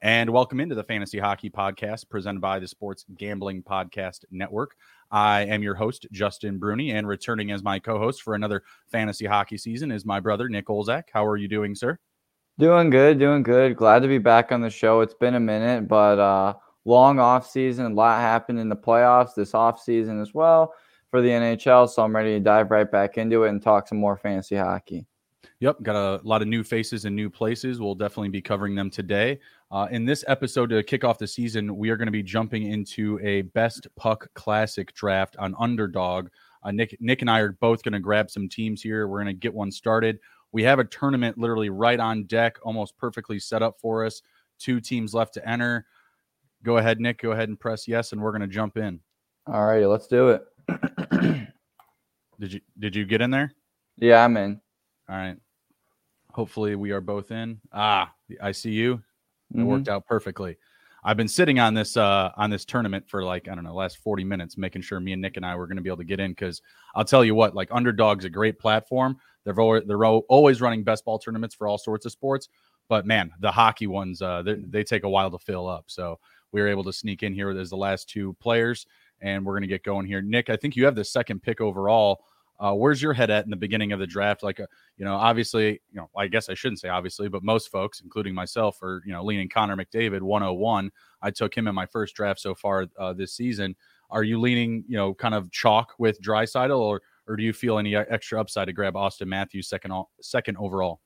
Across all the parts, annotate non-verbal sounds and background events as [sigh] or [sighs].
And welcome into the Fantasy Hockey Podcast presented by the Sports Gambling Podcast Network. I am your host, Justin Bruni, and returning as my co host for another fantasy hockey season is my brother, Nick Olczak. How are you doing, sir? Doing good, doing good. Glad to be back on the show. It's been a minute, but uh, long off season. A lot happened in the playoffs this off season as well for the NHL. So I'm ready to dive right back into it and talk some more fantasy hockey. Yep, got a lot of new faces and new places. We'll definitely be covering them today. Uh, in this episode, to kick off the season, we are going to be jumping into a best puck classic draft on Underdog. Uh, Nick, Nick and I are both going to grab some teams here. We're going to get one started. We have a tournament literally right on deck, almost perfectly set up for us. Two teams left to enter. Go ahead, Nick. Go ahead and press yes, and we're going to jump in. All righty, let's do it. [clears throat] did you did you get in there? Yeah, I'm in. All right. Hopefully, we are both in. Ah, I see you. It mm-hmm. worked out perfectly. I've been sitting on this uh, on this tournament for like I don't know, last forty minutes, making sure me and Nick and I were going to be able to get in. Because I'll tell you what, like Underdog's a great platform. They're always, they're always running best ball tournaments for all sorts of sports. But man, the hockey ones uh, they take a while to fill up. So we were able to sneak in here as the last two players, and we're going to get going here. Nick, I think you have the second pick overall. Uh, where's your head at in the beginning of the draft? Like, uh, you know, obviously, you know, I guess I shouldn't say obviously, but most folks, including myself, are you know leaning Connor McDavid 101. I took him in my first draft so far uh, this season. Are you leaning, you know, kind of chalk with Draisaitl, or or do you feel any extra upside to grab Auston Matthews second all, second overall?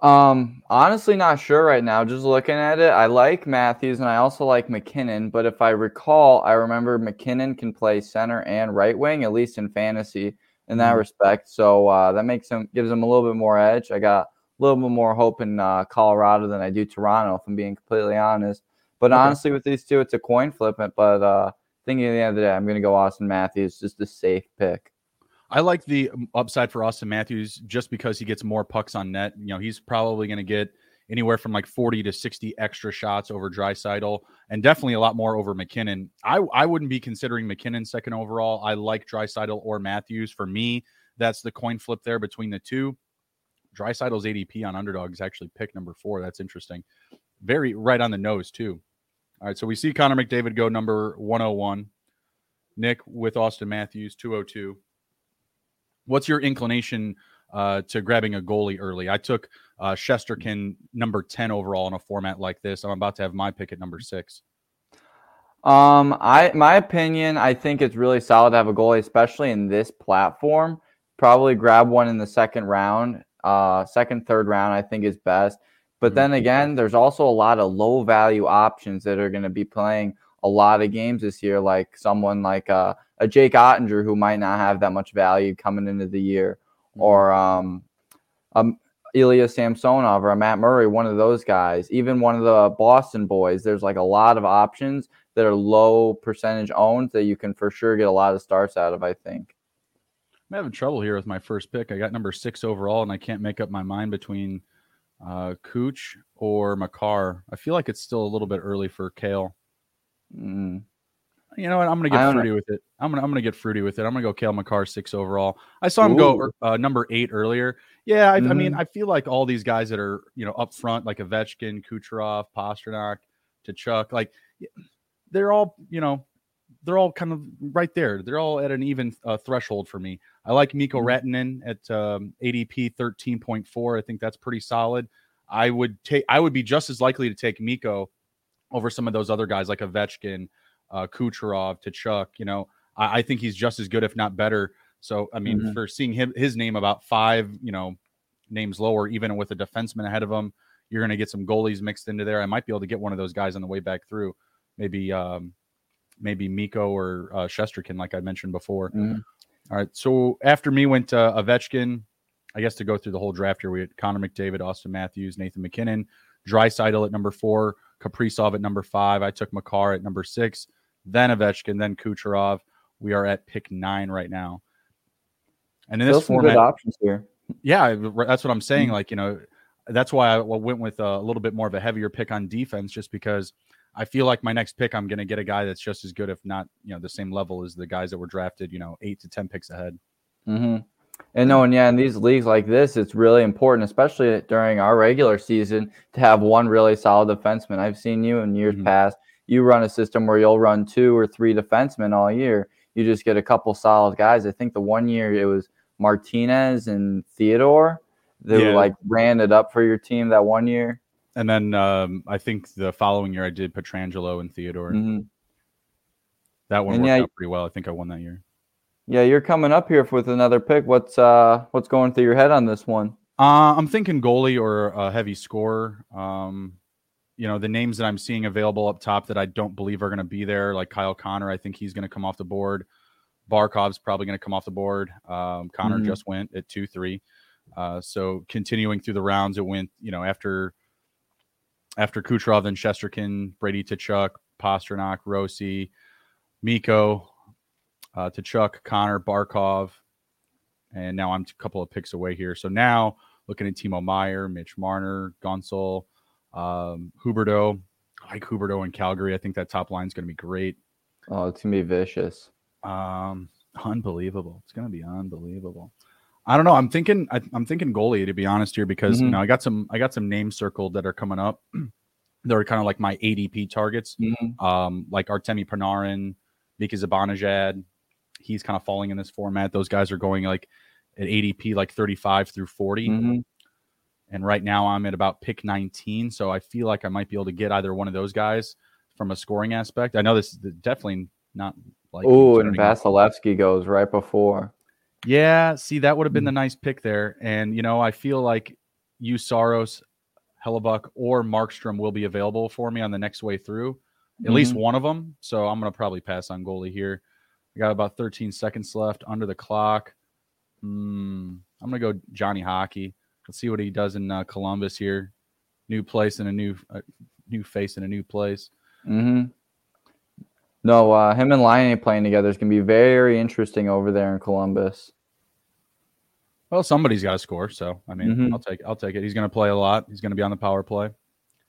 Um, honestly, not sure right now. Just looking at it, I like Matthews and I also like MacKinnon. But if I recall, I remember MacKinnon can play center and right wing, at least in fantasy, in that mm-hmm. respect. So uh, that makes him gives him a little bit more edge. I got a little bit more hope in uh, Colorado than I do Toronto, if I'm being completely honest. But okay. honestly, with these two, it's a coin flip. But uh, thinking at the end of the day, I'm going to go Auston Matthews, just a safe pick. I like the um, upside for Auston Matthews just because he gets more pucks on net. You know, he's probably going to get anywhere from like 40 to 60 extra shots over Draisaitl and definitely a lot more over MacKinnon. I, I wouldn't be considering MacKinnon second overall. I like Draisaitl or Matthews. For me, that's the coin flip there between the two. Draisaitl's ADP on underdog is actually pick number four. That's interesting. Very right on the nose, too. All right. So we see Connor McDavid go number 101. Nick with Auston Matthews, 202 what's your inclination uh, to grabbing a goalie early? I took uh, Shesterkin number 10 overall in a format like this. I'm about to have my pick at number six. Um, I my opinion, I think it's really solid to have a goalie, especially in this platform. Probably grab one in the second round, uh, second, third round. I think is best. But mm-hmm. then again, there's also a lot of low value options that are going to be playing a lot of games this year, like someone like uh, a Jake Oettinger who might not have that much value coming into the year, mm-hmm. or um, um, Ilya Samsonov or Matt Murray, one of those guys, even one of the Boston boys. There's like a lot of options that are low percentage owned that you can for sure get a lot of starts out of. I think. I'm having trouble here with my first pick. I got number six overall, and I can't make up my mind between uh, Cooch or Makar. I feel like it's still a little bit early for Cale. Mm. You know what? I'm gonna get fruity know. with it. I'm gonna I'm gonna get fruity with it. I'm gonna go Cale Makar six overall. I saw him Ooh. go uh, number eight earlier. Yeah, I, mm-hmm. I, mean, mm-hmm. I feel like all these guys that are you know up front, like Ovechkin, Kucherov, Pastrnak, to Chuck, like they're all you know they're all kind of right there. They're all at an even uh, threshold for me. I like Mikko mm-hmm. Rantanen at um, ADP 13.4. I think that's pretty solid. I would take. I would be just as likely to take Mikko over some of those other guys like Ovechkin, uh, Kucherov, Chuck, You know, I, I, think he's just as good, if not better. So, I mean, mm-hmm. for seeing him, his name about five, you know, names lower, even with a defenseman ahead of him, you're going to get some goalies mixed into there. I might be able to get one of those guys on the way back through. Maybe, um, maybe Mikko or uh, Shesterkin, like I mentioned before. Mm-hmm. All right. So after me went uh, Ovechkin. I guess to go through the whole draft here, we had Connor McDavid, Austin Matthews, Nathan MacKinnon, Draisaitl at number four, Kaprizov at number five. I took Makar at number six, then Ovechkin, then Kucherov. We are at pick nine right now. And in this Still format, good options here. Yeah, that's what I'm saying. Mm-hmm. Like you know, that's why I went with a little bit more of a heavier pick on defense, just because I feel like my next pick, I'm going to get a guy that's just as good, if not, you know, the same level as the guys that were drafted, you know, eight to 10 picks ahead. Mm-hmm. And no, and yeah, in these leagues like this, it's really important, especially during our regular season, to have one really solid defenseman. I've seen you in years mm-hmm. past. You run a system where you'll run two or three defensemen all year. You just get a couple solid guys. I think the one year it was Martinez and Theodore that yeah. like ran it up for your team that one year. And then um, I think the following year I did Pietrangelo and Theodore. Mm-hmm. That one and worked yeah, out pretty well. I think I won that year. Yeah, you're coming up here with another pick. What's uh what's going through your head on this one? Uh, I'm thinking goalie or a heavy scorer. Um, you know, the names that I'm seeing available up top that I don't believe are going to be there, like Kyle Connor, I think he's going to come off the board. Barkov's probably going to come off the board. Um, Connor mm-hmm. just went at two three. Uh, so continuing through the rounds, it went, you know, after after Kucherov, then Shesterkin, Brady Tkachuk, Pastrnak, Rossi, Mikko, uh, Tkachuk, Connor, Barkov, and now I'm a couple of picks away here. So now looking at Timo Meier, Mitch Marner, Guentzel, um, Huberdeau. I like Huberdeau in Calgary. I think that top line is going to be great. Oh, it's going to be vicious. Um, unbelievable. It's going to be unbelievable. I don't know. I'm thinking. I, am thinking goalie to be honest here because mm-hmm. you know I got some. I got some names circled that are coming up. They're kind of like my ADP targets. Mm-hmm. Um, like Artemi Panarin, Mika Zibanejad. He's kind of falling in this format. Those guys are going like at ADP like 35 through 40. Mm-hmm. And right now I'm at about pick 19. So I feel like I might be able to get either one of those guys from a scoring aspect. I know this is definitely not like. Oh, and Vasilevskiy goes right before. Yeah, see, that would have been the mm. nice pick there. And, you know, I feel like you, Saros, Hellebuyck, or Markstrom will be available for me on the next way through, at mm-hmm. least one of them. So I'm going to probably pass on goalie here. I got about 13 seconds left under the clock. Mm, I'm going to go Johnny Hockey. Let's see what he does in uh, Columbus here. New place and a new uh, new face in a new place. Mm-hmm. No, uh, him and Laine playing together is going to be very interesting over there in Columbus. Well, somebody's got to score, so I mean, mm-hmm. I'll take I'll take it. He's going to play a lot. He's going to be on the power play.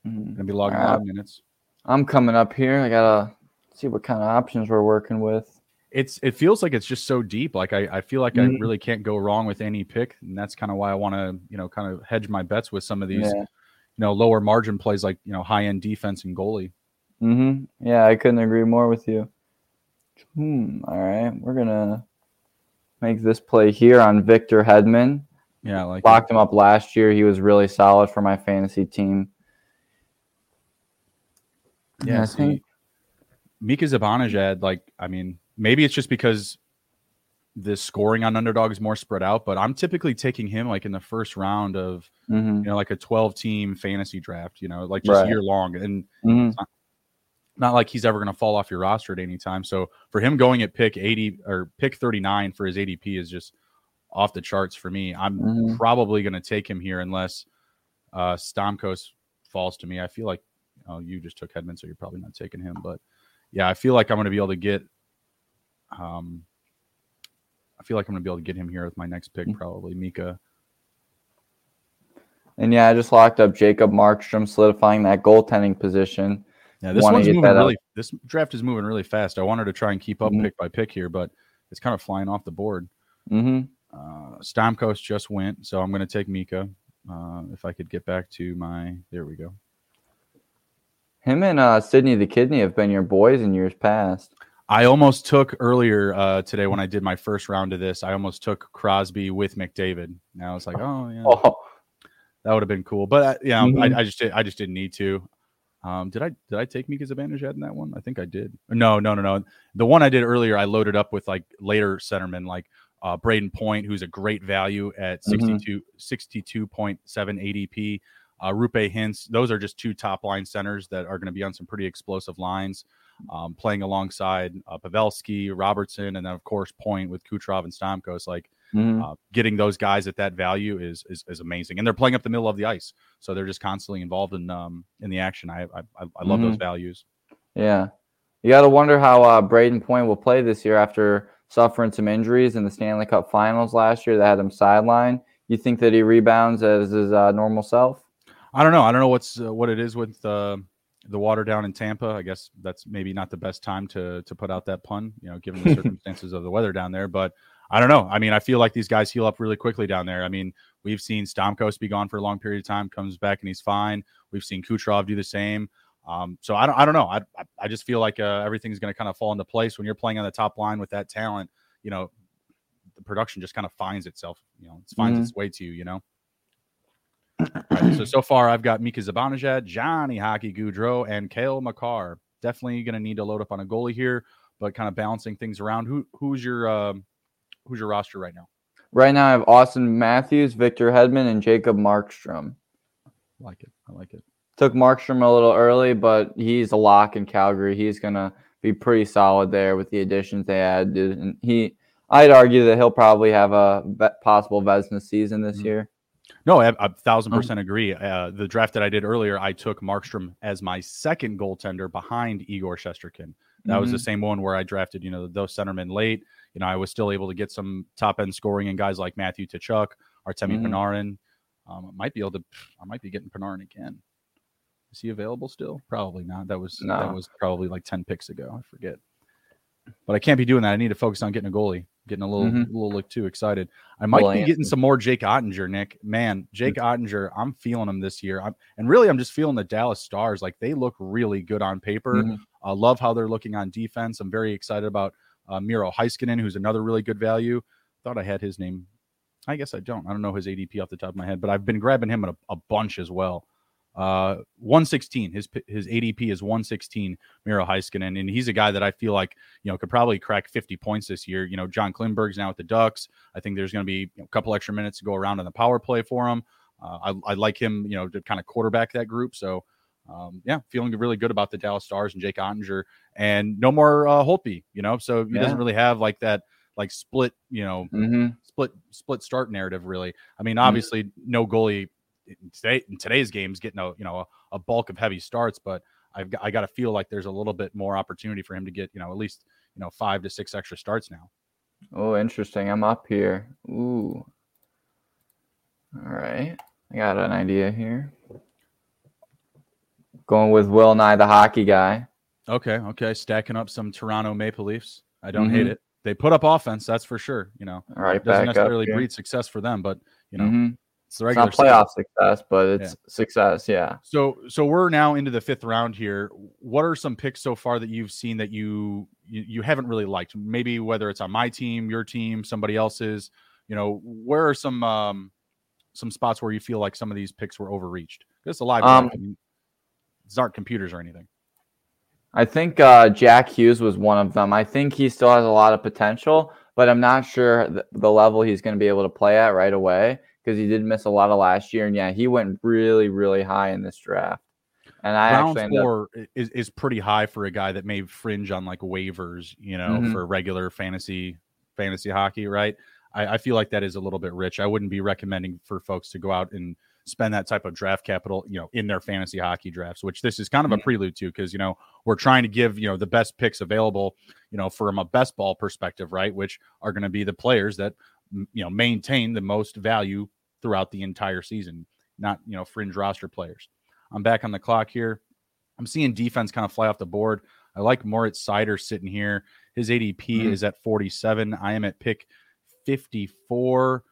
Mm-hmm. Going to be logging a lot of minutes. I'm coming up here. I gotta see what kind of options we're working with. It's it feels like it's just so deep. Like I, I feel like mm-hmm. I really can't go wrong with any pick, and that's kind of why I want to you know kind of hedge my bets with some of these yeah. you know lower margin plays like you know high end defense and goalie. Mm-hmm. Yeah, I couldn't agree more with you. Hmm. All right, we're gonna make this play here on Victor Hedman. Yeah, like locked it. him up last year. He was really solid for my fantasy team. Yeah, I see, Mika Zibanejad, like I mean, maybe it's just because the scoring on underdog is more spread out, but I'm typically taking him like in the first round of mm-hmm. you know like a 12 team fantasy draft, you know, like just right. year long, and mm-hmm. not, not, like he's ever going to fall off your roster at any time. So for him going at pick 80 or pick 39 for his ADP is just off the charts for me. I'm mm-hmm. probably going to take him here unless uh, Stamkos falls to me. I feel like oh you just took Hedman, so you're probably not taking him, but yeah, I feel like I'm going to be able to get um, I feel like I'm going to be able to get him here with my next pick, mm. probably Mika. And yeah, I just locked up Jacob Markstrom, solidifying that goaltending position. Yeah, this one's moving really. Up. This draft is moving really fast. I wanted to try and keep up mm-hmm. pick by pick here, but it's kind of flying off the board. Mm-hmm. Uh, Stamkos just went, so I'm going to take Mika. Uh, if I could get back to my, there we go. Him and uh, Sidney the Kidney have been your boys in years past. I almost took earlier uh, today when I did my first round of this. I almost took Crosby with McDavid. Now it's like, oh yeah, oh. that would have been cool. But uh, yeah, mm-hmm. I, I, just I just didn't need to. Um, did I did I take Mika's advantage in that one? I think I did. No, no, no, no. The one I did earlier, I loaded up with like later centermen like uh, Brayden Point, who's a great value at mm-hmm. 62, 62.7 ADP. Uh, Roope Hintz, those are just two top line centers that are going to be on some pretty explosive lines um, playing alongside uh, Pavelski, Robertson, and then of course Point with Kucherov and Stamkos. Like mm-hmm. uh, getting those guys at that value is, is, is amazing, and they're playing up the middle of the ice, so they're just constantly involved in um, in the action. I I, I love mm-hmm. those values. Yeah, you got to wonder how uh, Brayden Point will play this year after suffering some injuries in the Stanley Cup Finals last year that had him sidelined. You think that he rebounds as his uh, normal self? I don't know. I don't know what's uh, what it is with uh, the water down in Tampa. I guess that's maybe not the best time to to put out that pun, you know, given the [laughs] circumstances of the weather down there. But I don't know. I mean, I feel like these guys heal up really quickly down there. I mean, we've seen Stamkos be gone for a long period of time, comes back and he's fine. We've seen Kucherov do the same. Um, so I don't, I don't know. I, I just feel like uh, everything's going to kind of fall into place when you're playing on the top line with that talent. You know, the production just kind of finds itself. You know, it finds mm-hmm. its way to you. You know. Right, so so far I've got Mika Zibanejad, Johnny Hockey Gaudreau, and Cale Makar. Definitely going to need to load up on a goalie here, but kind of balancing things around. Who who's your um, who's your roster right now? Right now I have Auston Matthews, Victor Hedman, and Jacob Markstrom. I like it. I like it. Took Markstrom a little early, but he's a lock in Calgary. He's gonna be pretty solid there with the additions they added. And he, I'd argue that he'll probably have a possible Vezina season this mm-hmm. year. No, I, a thousand percent agree. Uh, the draft that I did earlier, I took Markstrom as my second goaltender behind Igor Shesterkin. That mm-hmm. was the mm-hmm. same one where I drafted, you know, those centermen late. You know, I was still able to get some top end scoring in guys like Matthew Tkachuk, Artemi mm-hmm. Panarin. Um, I might be able to. I might be getting Panarin again. Is he available still? Probably not. That was no. that was probably like ten picks ago. I forget. But I can't be doing that. I need to focus on getting a goalie. Getting a little mm-hmm. little like too excited. I might well, be getting some more Jake Oettinger, Nick. Man, Jake mm-hmm. Oettinger, I'm feeling him this year. I'm, and really, I'm just feeling the Dallas Stars. Like they look really good on paper. mm hmm I love how they're looking on defense. I'm very excited about uh, Miro Heiskanen, who's another really good value. Thought I had his name. I guess I don't. I don't know his ADP off the top of my head, but I've been grabbing him a, a bunch as well. Uh, 116. His his ADP is 116. Miro Heiskanen, and he's a guy that I feel like you know could probably crack 50 points this year. You know, John Klingberg's now with the Ducks. I think there's going to be you know, a couple extra minutes to go around in the power play for him. Uh, I, I like him, you know, to kind of quarterback that group. So, um, yeah, feeling really good about the Dallas Stars and Jake Oettinger, and no more uh, Holtby. You know, so he yeah. doesn't really have like that like split, you know, mm-hmm. split split start narrative. Really, I mean, mm-hmm. obviously, mm-hmm. no goalie today in today's games getting a you know a, a bulk of heavy starts, but I've got, I got to feel like there's a little bit more opportunity for him to get you know at least you know five to six extra starts now. Oh, interesting. I'm up here. Ooh. All right. I got an idea here. Going with Will Nye, the hockey guy. Okay. Okay. Stacking up some Toronto Maple Leafs. I don't mm-hmm. hate it. They put up offense, that's for sure. You know, All right, it doesn't necessarily breed success for them, but you know, mm-hmm. It's the regular it's not playoff season. success, but it's yeah. success. Yeah. So so we're now into the fifth round here. What are some picks so far that you've seen that you you, you haven't really liked? Maybe whether it's on my team, your team, somebody else's. You know, where are some um some spots where you feel like some of these picks were overreached? It's a live. Um, these aren't computers or anything. I think uh, Jack Hughes was one of them. I think he still has a lot of potential, but I'm not sure the, the level he's going to be able to play at right away because he did miss a lot of last year. And yeah, he went really, really high in this draft. And I Round actually four up... is, is pretty high for a guy that may fringe on like waivers, you know, mm-hmm. for regular fantasy fantasy hockey, right? I, I feel like that is a little bit rich. I wouldn't be recommending for folks to go out and spend that type of draft capital, you know, in their fantasy hockey drafts, which this is kind of a mm-hmm. prelude to because, you know, we're trying to give, you know, the best picks available, you know, from a best ball perspective, right? Which are going to be the players that, you know, maintain the most value throughout the entire season, not, you know, fringe roster players. I'm back on the clock here. I'm seeing defense kind of fly off the board. I like Moritz Seider sitting here. His ADP mm-hmm. is at 47. I am at pick 54.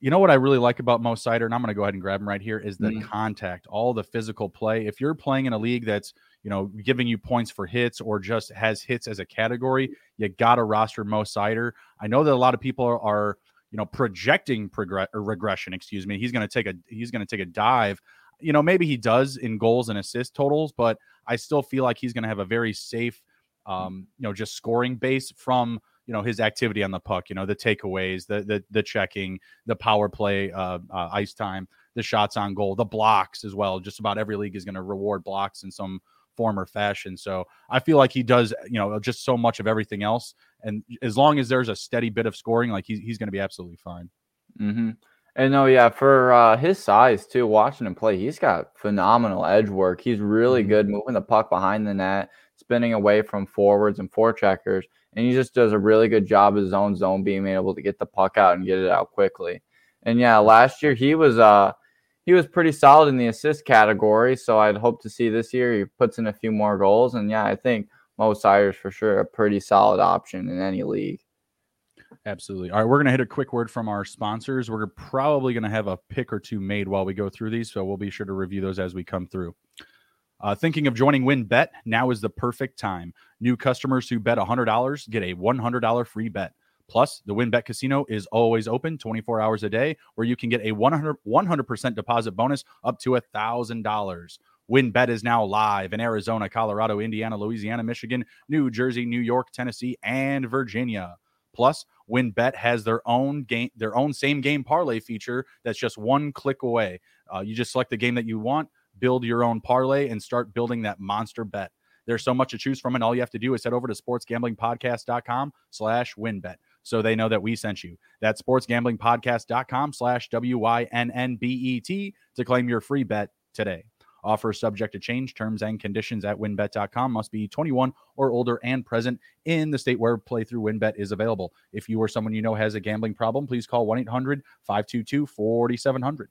You know what I really like about Mo Seider, and I'm going to go ahead and grab him right here, is the mm-hmm. contact, all the physical play. If you're playing in a league that's, you know, giving you points for hits or just has hits as a category, you got to roster Mo Seider. I know that a lot of people are, you know, projecting progress or regression. Excuse me. He's going to take a he's going to take a dive. You know, maybe he does in goals and assist totals, but I still feel like he's going to have a very safe, um, you know, just scoring base from you know his activity on the puck. You know, the takeaways, the the the checking, the power play, uh, uh, ice time, the shots on goal, the blocks as well. Just about every league is going to reward blocks in some form or fashion. So I feel like he does, you know, just so much of everything else. And as long as there's a steady bit of scoring, like he's, he's going to be absolutely fine. Mm-hmm. And no, yeah, for uh, his size too, watching him play, he's got phenomenal edge work. He's really mm-hmm. good moving the puck behind the net, spinning away from forwards and forecheckers, and he just does a really good job of zone zone being able to get the puck out and get it out quickly. And yeah, last year he was uh he was pretty solid in the assist category. So I'd hope to see this year he puts in a few more goals. And yeah, I think Mo Seider's for sure a pretty solid option in any league. Absolutely. All right, we're going to hit a quick word from our sponsors. We're probably going to have a pick or two made while we go through these, so we'll be sure to review those as we come through. Uh, thinking of joining WynnBET? Now is the perfect time. New customers who bet $100 get a $100 free bet. Plus, the WynnBET Casino is always open 24 hours a day, where you can get a 100, 100% deposit bonus up to $1,000. WynnBET is now live in Arizona, Colorado, Indiana, Louisiana, Michigan, New Jersey, New York, Tennessee, and Virginia. Plus, WynnBET has their own game, their own same game parlay feature that's just one click away. Uh, you just select the game that you want, build your own parlay, and start building that monster bet. There's so much to choose from, and all you have to do is head over to sportsgamblingpodcast.com slash wynnbet so they know that we sent you. That's sportsgamblingpodcast.com slash W-Y-N-N-B-E-T to claim your free bet today. Offer subject to change. Terms and conditions at wynnbet.com must be 21 or older and present in the state where playthrough wynnbet is available. If you or someone you know has a gambling problem, please call 1 800 522 4700.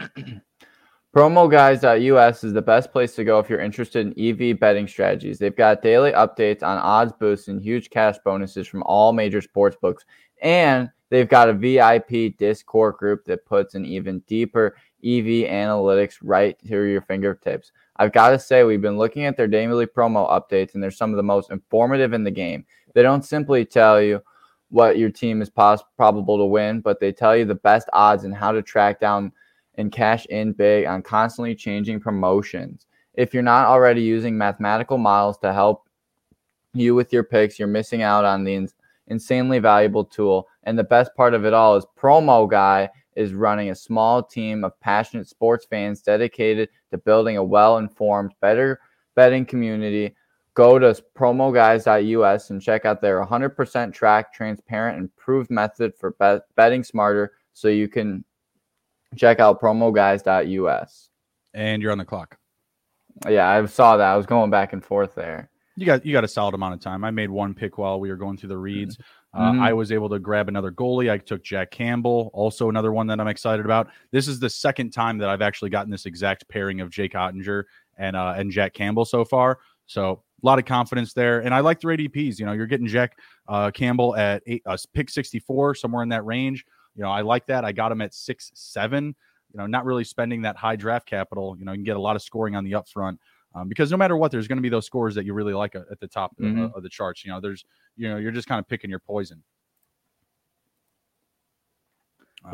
[clears throat] PromoGuys.us is the best place to go if you're interested in EV betting strategies. They've got daily updates on odds boosts and huge cash bonuses from all major sports books. And they've got a VIP Discord group that puts an even deeper EV analytics right to your fingertips. I've got to say, we've been looking at their daily promo updates, and they're some of the most informative in the game. They don't simply tell you what your team is pos- probable to win, but they tell you the best odds and how to track down and cash in big on constantly changing promotions. If you're not already using mathematical models to help you with your picks, you're missing out on the ins- insanely valuable tool. And the best part of it all is Promo Guy is running a small team of passionate sports fans dedicated to building a well informed, better betting community. Go to promoguys.us and check out their 100% track, transparent, and proved method for bet- betting smarter so you can check out promoguys.us. And you're on the clock. Yeah, I saw that. I was going back and forth there. You got you got a solid amount of time. I made one pick while we were going through the reads. Uh, mm-hmm. I was able to grab another goalie. I took Jack Campbell, also another one that I'm excited about. This is the second time that I've actually gotten this exact pairing of Jake Oettinger and uh, and Jack Campbell so far. So a lot of confidence there, and I like the ADPs. You know, you're getting Jack uh, Campbell at eight, uh, pick 64, somewhere in that range. You know, I like that. I got him at six seven. You know, not really spending that high draft capital. You know, you can get a lot of scoring on the upfront. Um, because no matter what, there's going to be those scores that you really like at the top mm-hmm. of, of, the charts. You know, there's, you know, you're just kind of picking your poison.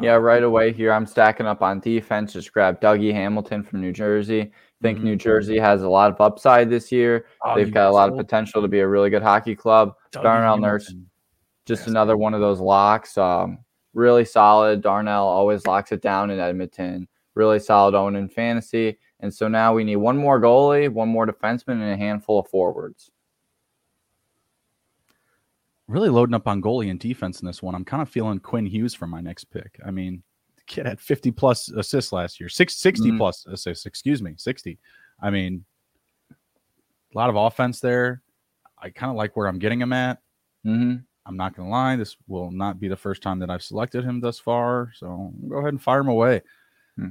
Yeah, um, right away here, I'm stacking up on defense. Just grab Dougie Hamilton from New Jersey. Think mm-hmm. New Jersey has a lot of upside this year. Oh, They've got a lot of potential to be a really good hockey club. Darnell. Nurse, just yes. another one of those locks. Um, really solid. Darnell always locks it down in Edmonton. Really solid own in fantasy. And so now we need one more goalie, one more defenseman, and a handful of forwards. Really loading up on goalie and defense in this one. I'm kind of feeling Quinn Hughes for my next pick. I mean, the kid had 50 plus assists last year, Six, 60 mm-hmm. plus assists, excuse me, 60. I mean, a lot of offense there. I kind of like where I'm getting him at. Mm-hmm. I'm not going to lie. This will not be the first time that I've selected him thus far. So go ahead and fire him away. Hmm.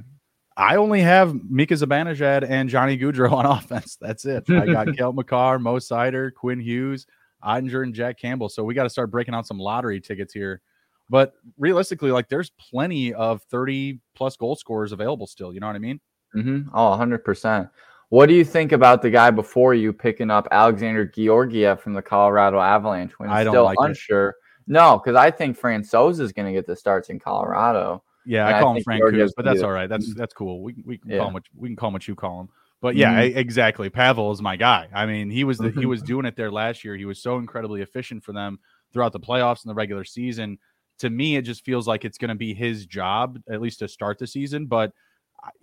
I only have Mika Zibanejad and Johnny Gaudreau on [laughs] offense. That's it. I got [laughs] Cale Makar, Mo Seider, Quinn Hughes, Oettinger, and Jack Campbell. So we got to start breaking out some lottery tickets here. But realistically, like there's plenty of 30 plus goal scorers available still. You know what I mean? Mm-hmm. Oh, 100%. What do you think about the guy before you picking up Alexander Georgiev from the Colorado Avalanche when I don't still like unsure? It. No, because I think Francouz is going to get the starts in Colorado. Yeah, I call I him Frank Kuz, but that's all right. That's that's cool. We, we can yeah. call him what we can call him what you call him. But yeah, mm-hmm. exactly. Pavel is my guy. I mean, he was the, he was doing it there last year. He was so incredibly efficient for them throughout the playoffs and the regular season. To me, it just feels like it's going to be his job at least to start the season. But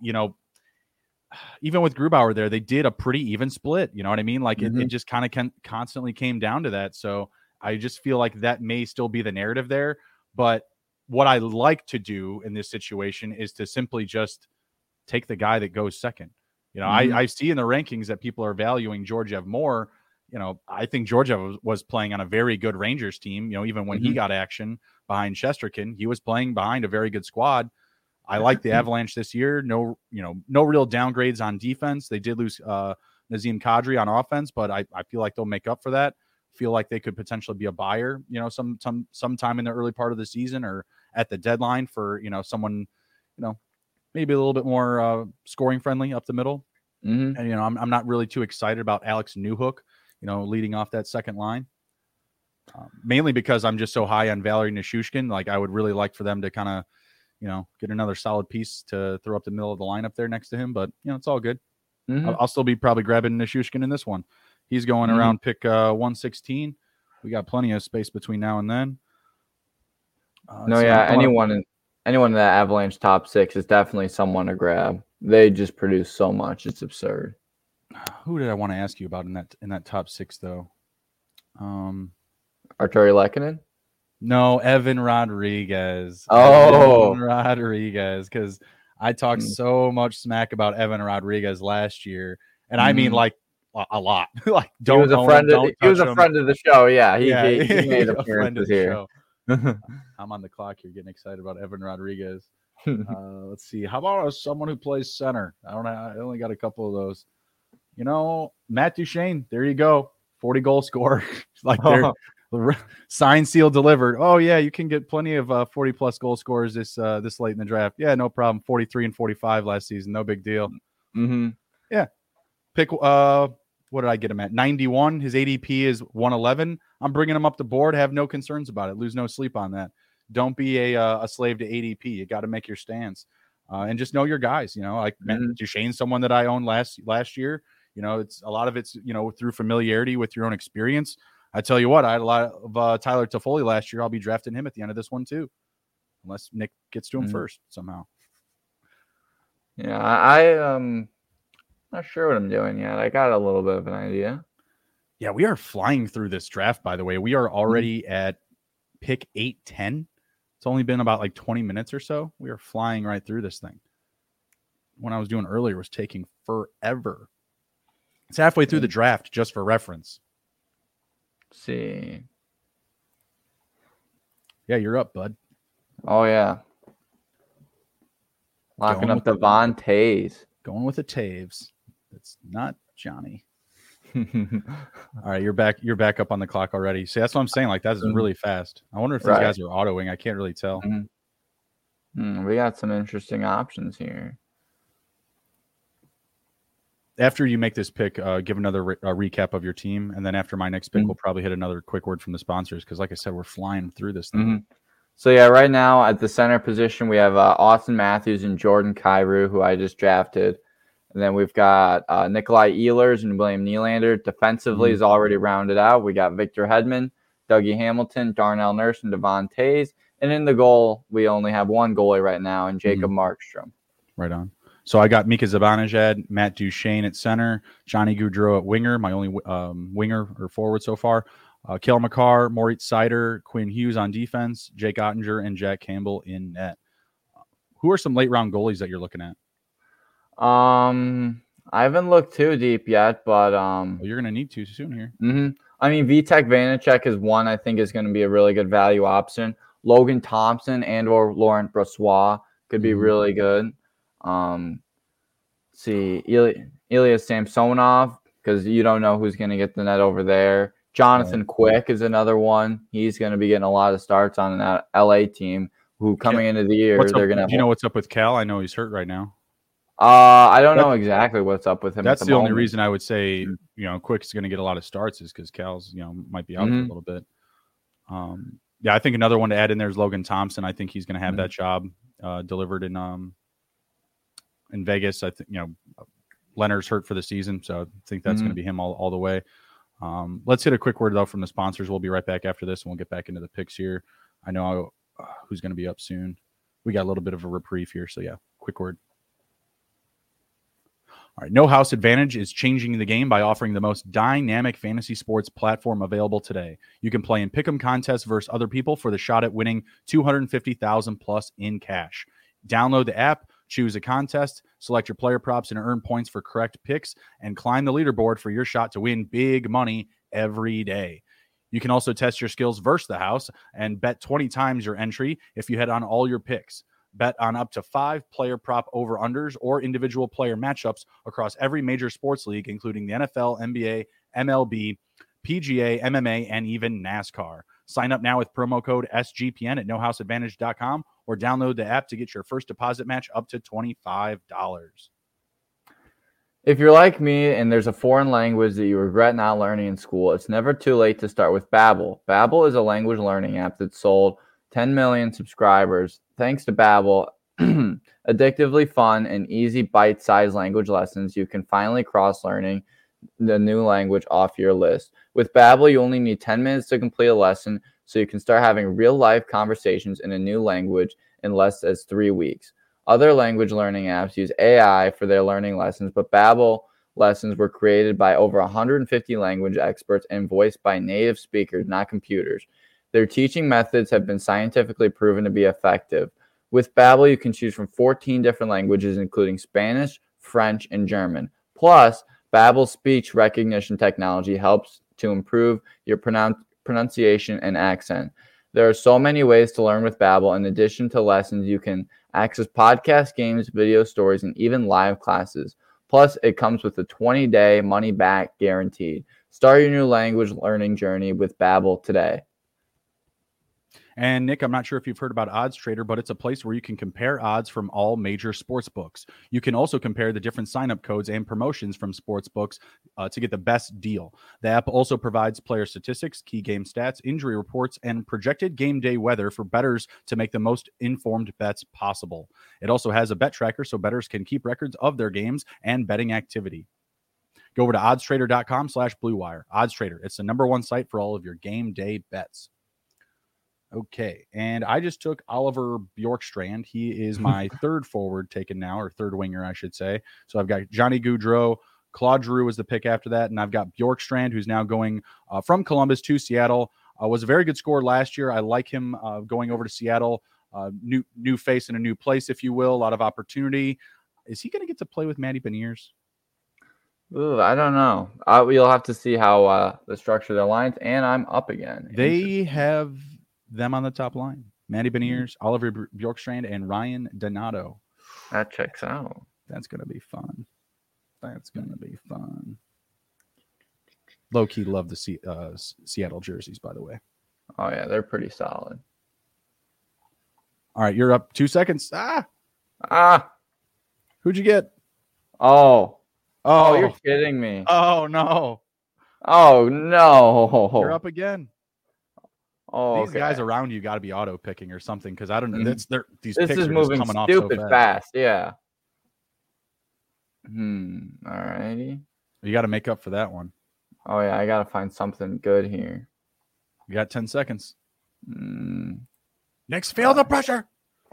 you know, [sighs] even with Grubauer there, they did a pretty even split. You know what I mean? Like mm-hmm. it, it, just kind of con- constantly came down to that. So I just feel like that may still be the narrative there. But what I like to do in this situation is to simply just take the guy that goes second. You know, mm-hmm. I, I see in the rankings that people are valuing Georgiev more. you know, I think Georgia was, was playing on a very good Rangers team. You know, even when mm-hmm. he got action behind Shesterkin, he was playing behind a very good squad. I like the [laughs] Avalanche this year. No, you know, no real downgrades on defense. They did lose uh, Nazem Kadri on offense, but I, I feel like they'll make up for that. Feel like they could potentially be a buyer, you know, some some sometime in the early part of the season or at the deadline for you know someone, you know, maybe a little bit more uh, scoring friendly up the middle. Mm-hmm. And you know, I'm I'm not really too excited about Alex Newhook, you know, leading off that second line. Um, mainly because I'm just so high on Valeri Nichushkin. Like I would really like for them to kind of, you know, get another solid piece to throw up the middle of the lineup there next to him. But you know, it's all good. Mm-hmm. I'll, I'll, still be probably grabbing Nichushkin in this one. He's going mm-hmm. around pick uh, 116. We got plenty of space between now and then. Uh, no, so yeah, anyone in anyone in that Avalanche top six is definitely someone to grab. They just produce so much; it's absurd. [sighs] Who did I want to ask you about in that in that top six though? Um, Artturi Lehkonen. No, Evan Rodrigues. Oh, Evan Rodrigues, because I talked mm. so much smack about Evan Rodrigues last year, and mm. I mean mm. like a lot. [laughs] like don't. He was a friend. Him, of, he was a friend of the show. Yeah, he, yeah, he, he [laughs] made appearances here. [laughs] I'm on the clock here, getting excited about Evan Rodrigues. uh, let's see. How about someone who plays center? I don't know. I only got a couple of those. You know, Matt Duchene. There you go. 40 goal scorer. like they're [laughs] sign seal delivered. Oh yeah, you can get plenty of uh, 40 plus goal scores this uh, this late in the draft. Yeah, no problem. 43 and 45 last season. No big deal. Mm-hmm. Yeah. Pick uh what did I get him at? 91. His ADP is 111. I'm bringing him up the board. Have no concerns about it. Lose no sleep on that. Don't be a uh, a slave to ADP. You got to make your stance, uh, and just know your guys. You know, like mm-hmm. Duchene, someone that I owned last last year. You know, it's a lot of it's you know through familiarity with your own experience. I tell you what, I had a lot of uh, Tyler Toffoli last year. I'll be drafting him at the end of this one too, unless Nick gets to him mm-hmm. first somehow. Yeah, I um not sure what I'm doing yet. I got a little bit of an idea. Yeah, we are flying through this draft, by the way. We are mm-hmm. already mm-hmm. at pick 810. It's only been about like 20 minutes or so. We are flying right through this thing. When I was doing earlier was taking forever. It's halfway through the draft, just for reference. Let's see. Yeah, you're up, bud. Oh yeah. Locking Going up Devon Toews. Going with the Toews. It's not Johnny. [laughs] All right, you're back. You're back up on the clock already. See, that's what I'm saying. Like that is mm-hmm. really fast. I wonder if these right. guys are autoing. I can't really tell. Mm-hmm. Mm, we got some interesting options here. After you make this pick, uh, give another re- recap of your team, and then after my next pick, mm-hmm. we'll probably hit another quick word from the sponsors because, like I said, we're flying through this thing. Mm-hmm. So yeah, right now at the center position, we have uh, Auston Matthews and Jordan Kyrou, who I just drafted. And then we've got uh, Nikolai Ehlers and William Nylander. Defensively mm-hmm. is already rounded out. We got Victor Hedman, Dougie Hamilton, Darnell Nurse, and Devon Toews. And in the goal, we only have one goalie right now, and Jacob mm-hmm. Markstrom. Right on. So I got Mika Zibanejad, Matt Duchene at center, Johnny Gaudreau at winger, my only um, winger or forward so far. Uh, Cale Makar, Moritz Seider, Quinn Hughes on defense, Jake Oettinger, and Jack Campbell in net. Who are some late round goalies that you're looking at? Um, I haven't looked too deep yet, but um, well, you're gonna need to soon here. Mm-hmm. I mean, Vitek Vanecek is one I think is going to be a really good value option. Logan Thompson and or Laurent Brossoit could be mm-hmm. really good. Um, see, Ilya, Ilya Samsonov because you don't know who's going to get the net over there. Jonathan Quick is another one. He's going to be getting a lot of starts on an LA team who coming into the year they're going to. Do you know what's up with Cal? I know he's hurt right now. Uh, I don't know exactly what's up with him. That's the, the only reason I would say mm. you know Quick's going to get a lot of starts is because Cal's you know might be out mm-hmm. for a mm-hmm. little bit. Um, yeah, I think another one to add in there is Logan Thompson. I think he's going to have mm-hmm. that job uh, delivered in um in Vegas. I think you know Leonard's hurt for the season, so I think that's mm-hmm. going to be him all, all the way. Um, let's hit a quick word though from the sponsors. We'll be right back after this, and we'll get back into the picks here. I know uh, who's going to be up soon. We got a little bit of a reprieve here, so yeah, quick word. All right, No House Advantage is changing the game by offering the most dynamic fantasy sports platform available today. You can play in pick'em contests versus other people for the shot at winning 250,000 plus in cash. Download the app Choose a contest, select your player props, and earn points for correct picks, and climb the leaderboard for your shot to win big money every day. You can also test your skills versus the house and bet 20 times your entry if you head on all your picks. Bet on up to five player prop over unders or individual player matchups across every major sports league, including the NFL, NBA, MLB, PGA, MMA, and even NASCAR. Sign up now with promo code SGPN at nohouseadvantage.com or download the app to get your first deposit match up to $25. If you're like me and there's a foreign language that you regret not learning in school, it's never too late to start with Babbel. Babbel is a language learning app that sold 10 million subscribers. Thanks to Babbel, [clears throat] addictively fun and easy bite-sized language lessons, you can finally cross learning the new language off your list. With Babbel, you only need 10 minutes to complete a lesson, so you can start having real-life conversations in a new language in less than 3 weeks. Other language learning apps use AI for their learning lessons, but Babbel lessons were created by over 150 language experts and voiced by native speakers, not computers. Their teaching methods have been scientifically proven to be effective. With Babbel, you can choose from 14 different languages, including Spanish, French, and German. Plus, Babbel's speech recognition technology helps to improve your pronun- pronunciation and accent. There are so many ways to learn with Babbel. In addition to lessons, you can access podcast games, video stories, and even live classes. Plus, it comes with a 20-day money-back guaranteed. Start your new language learning journey with Babbel today. And Nick, I'm not sure if you've heard about Odds Trader, but it's a place where you can compare odds from all major sports books. You can also compare the different sign-up codes and promotions from sports books uh, to get the best deal. The app also provides player statistics, key game stats, injury reports, and projected game day weather for bettors to make the most informed bets possible. It also has a bet tracker so bettors can keep records of their games and betting activity. Go over to oddstrader.com slash blue bluewire. OddsTrader, it's the number one site for all of your game day bets. Okay. And I just took Oliver Bjorkstrand. He is [laughs] my third forward taken now, or third winger, I should say. So I've got Johnny Gaudreau. Claude Giroux was the pick after that. And I've got Bjorkstrand, who's now going uh, from Columbus to Seattle. Uh, was a very good scorer last year. I like him uh, going over to Seattle. Uh, new new face in a new place, if you will. A lot of opportunity. Is he going to get to play with Matty Beniers? Ooh, I don't know. I, you'll have to see how uh, the structure of their lines. And I'm up again. They have them on the top line. Matty mm-hmm. Beniers, Oliver Bjorkstrand, and Ryan Donato. That checks out. That's gonna be fun. That's gonna be fun. Low key love the C- uh, Seattle jerseys, by the way. Oh yeah, they're pretty solid. All right, you're up two seconds. Ah, ah. Who'd you get? Oh, oh, oh you're kidding me. Oh no. Oh no. You're up again. Oh, these okay. guys around you got to be auto picking or something because I don't know. Mm-hmm. That's they're these. This is moving coming stupid off so fast. fast. Yeah. Hmm. All righty. You got to make up for that one. Oh yeah, I got to find something good here. You got ten seconds. Mm. Next, feel the pressure. [laughs]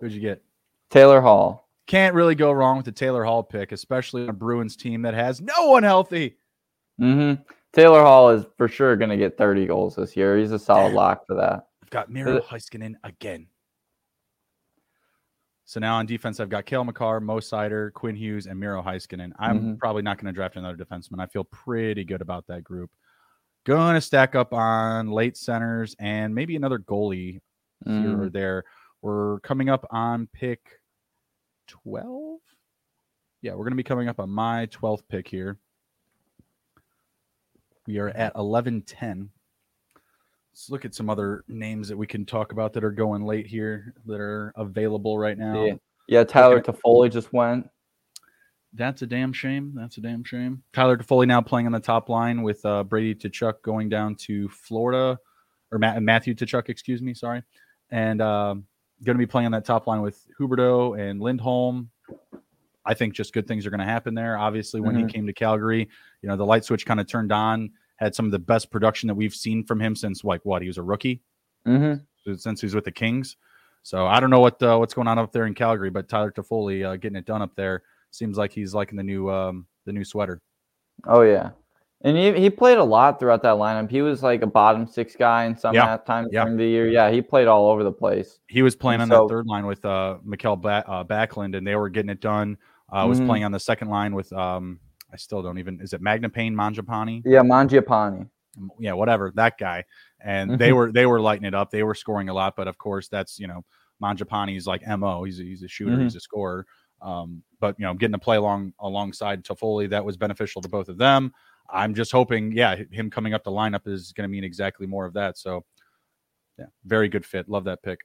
Who'd you get? Taylor Hall. Can't really go wrong with the Taylor Hall pick, especially on a Bruins team that has no one healthy. Mm-hmm. Taylor Hall is for sure going to get 30 goals this year. He's a solid Damn. lock for that. I've got Miro Heiskanen again. So now on defense, I've got Cale Makar, Mo Seider, Quinn Hughes, and Miro Heiskanen. I'm mm-hmm. probably not going to draft another defenseman. I feel pretty good about that group. Going to stack up on late centers and maybe another goalie mm. here or mm. there. We're coming up on pick 12. Yeah, we're going to be coming up on my 12th pick here. We are at 11:10. Let's look at some other names that we can talk about that are going late here that are available right now. Yeah, yeah Tyler okay. Toffoli just went. That's a damn shame. That's a damn shame. Tyler Toffoli now playing on the top line with uh, Brady Tkachuk going down to Florida, or Ma- Matthew Tkachuk, excuse me, sorry, and uh, going to be playing on that top line with Huberdeau and Lindholm. I think just good things are going to happen there. Obviously, when mm-hmm. he came to Calgary, you know, the light switch kind of turned on. Had some of the best production that we've seen from him since like what he was a rookie, mm-hmm. since he's with the Kings. So I don't know what uh, what's going on up there in Calgary, but Tyler Toffoli uh, getting it done up there seems like he's liking the new um, the new sweater. Oh yeah, and he, he played a lot throughout that lineup. He was like a bottom six guy in some yeah. times yeah. during the year. Yeah, he played all over the place. He was playing and on so, that third line with uh, Mikael ba- uh, Backlund, and they were getting it done. Uh, was mm-hmm. playing on the second line with um, I still don't even. Is it Magnapane Mangiapane? Yeah, Mangiapane. Yeah, whatever that guy. And they were they were lighting it up. They were scoring a lot, but of course that's you know Mangiapane's like mo. He's a, he's a shooter. Mm-hmm. He's a scorer. Um, but you know, getting to play along alongside Toffoli that was beneficial to both of them. I'm just hoping, yeah, him coming up the lineup is going to mean exactly more of that. So, yeah, very good fit. Love that pick.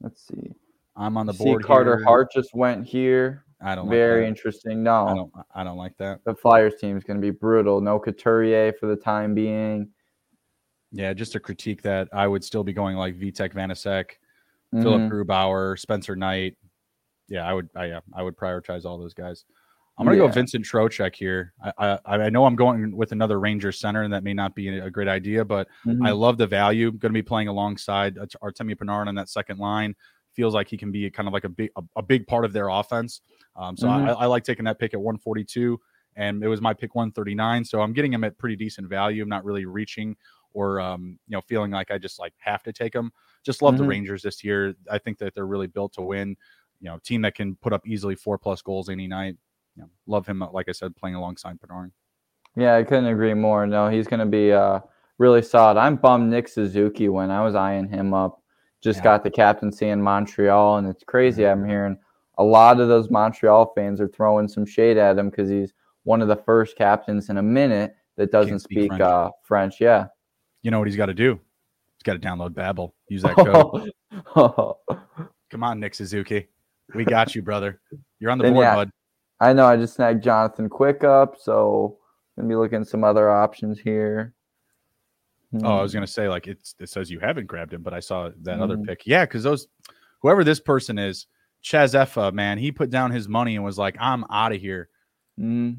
Let's see. I'm on the board. See, Carter here. Hart just went here. I don't. Very like interesting. No, I don't. I don't like that. The Flyers team is going to be brutal. No Couturier for the time being. Yeah, just to critique that, I would still be going like Vitek Vanecek, mm-hmm. Philipp Grubauer, Spencer Knight. Yeah, I would. I yeah, I would prioritize all those guys. I'm gonna yeah. go Vincent Trocheck here. I, I, I know I'm going with another Ranger center, and that may not be a great idea, but mm-hmm. I love the value. Going to be playing alongside Artemi Panarin on that second line. Feels like he can be kind of like a big a, a big part of their offense. Um, so mm-hmm. I, I, like taking that pick at 142, and it was my pick 139. So I'm getting him at pretty decent value. I'm not really reaching or um, you know feeling like I just like have to take him. Just love mm-hmm. the Rangers this year. I think that they're really built to win. You know, team that can put up easily four plus goals any night you know, love him. Like I said, playing alongside Panarin. Yeah, I couldn't agree more. No, he's going to be uh, really solid. I'm bummed Nick Suzuki when I was eyeing him up. Just yeah. got the captaincy in Montreal, and it's crazy. I'm mm-hmm. hearing a lot of those Montreal fans are throwing some shade at him because he's one of the first captains in a minute that doesn't speak, speak French. Uh, French. Yeah. You know what he's got to do? He's got to download Babbel. Use that code. [laughs] Come on, Nick Suzuki. We got you, brother. You're on the board, yeah, bud. I know I just snagged Jonathan Quick up, so gonna be looking some other options here. Oh, I was gonna say like it's it says you haven't grabbed him, but I saw that mm other mm-hmm. pick. Yeah, because those whoever this person is, Chazefa, man, he put down his money and was like, "I'm out of here." mm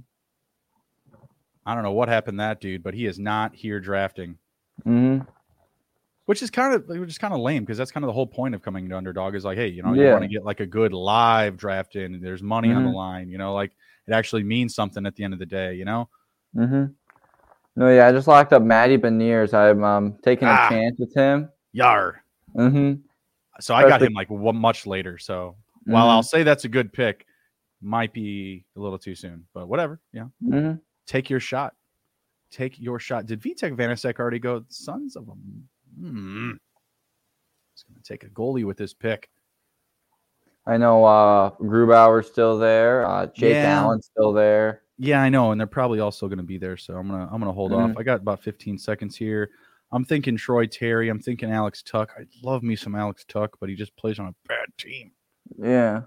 I don't know what happened that dude, but he is not here drafting. mm which is kind of which is kind of lame because that's kind of the whole point of coming to underdog is like hey you know yeah. you want to get like a good live draft in there's money mm-hmm. on the mm-hmm. line you know like it actually means something at the end of the day you know mm-hmm no yeah i just locked up Matty Beniers i'm um taking ah, a chance with him yar mm-hmm so i got him like one, much later so mm-hmm. while i'll say that's a good pick might be a little too soon but whatever yeah mm-hmm. take your shot take your shot did Vitek Vanecek already go sons of a Hmm. He's going to take a goalie with this pick. I know uh, Grubauer's still there. Uh, Jake yeah. Allen's still there. Yeah, I know, and they're probably also going to be there. So I'm gonna I'm gonna hold mm-hmm. off. I got about 15 seconds here. I'm thinking Troy Terry. I'm thinking Alex Tuch. I love me some Alex Tuch, but he just plays on a bad team. Yeah.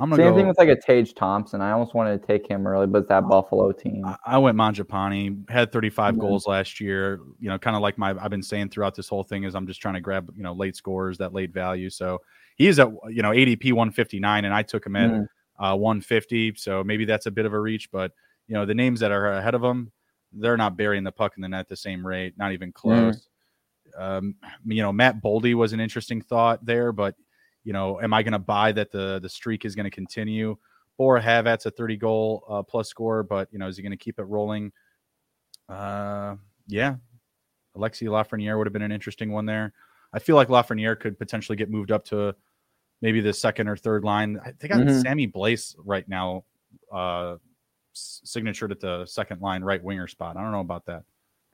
I'm gonna Same go, thing with like a Tage Thompson. I almost wanted to take him early, but that Buffalo team. I went Mangiapane. Had 35 mm-hmm. goals last year. You know, kind of like my I've been saying throughout this whole thing is I'm just trying to grab you know late scores, that late value. So he's at you know ADP 159, and I took him at mm-hmm. uh, 150. So maybe that's a bit of a reach, but you know the names that are ahead of them, they're not burying the puck in the net at the same rate, not even mm-hmm. close. Mm-hmm. Um, you know, Matt Boldy was an interesting thought there, but you know, am I going to buy that the the streak is going to continue? Or Horvat's a 30 goal uh, plus score, but you know, is he going to keep it rolling? Uh, yeah, Alexi Lafreniere would have been an interesting one there. I feel like Lafreniere could potentially get moved up to maybe the second or third line. They got mm-hmm. Sammy Blais right now, uh, signatured at the second line right winger spot. I don't know about that.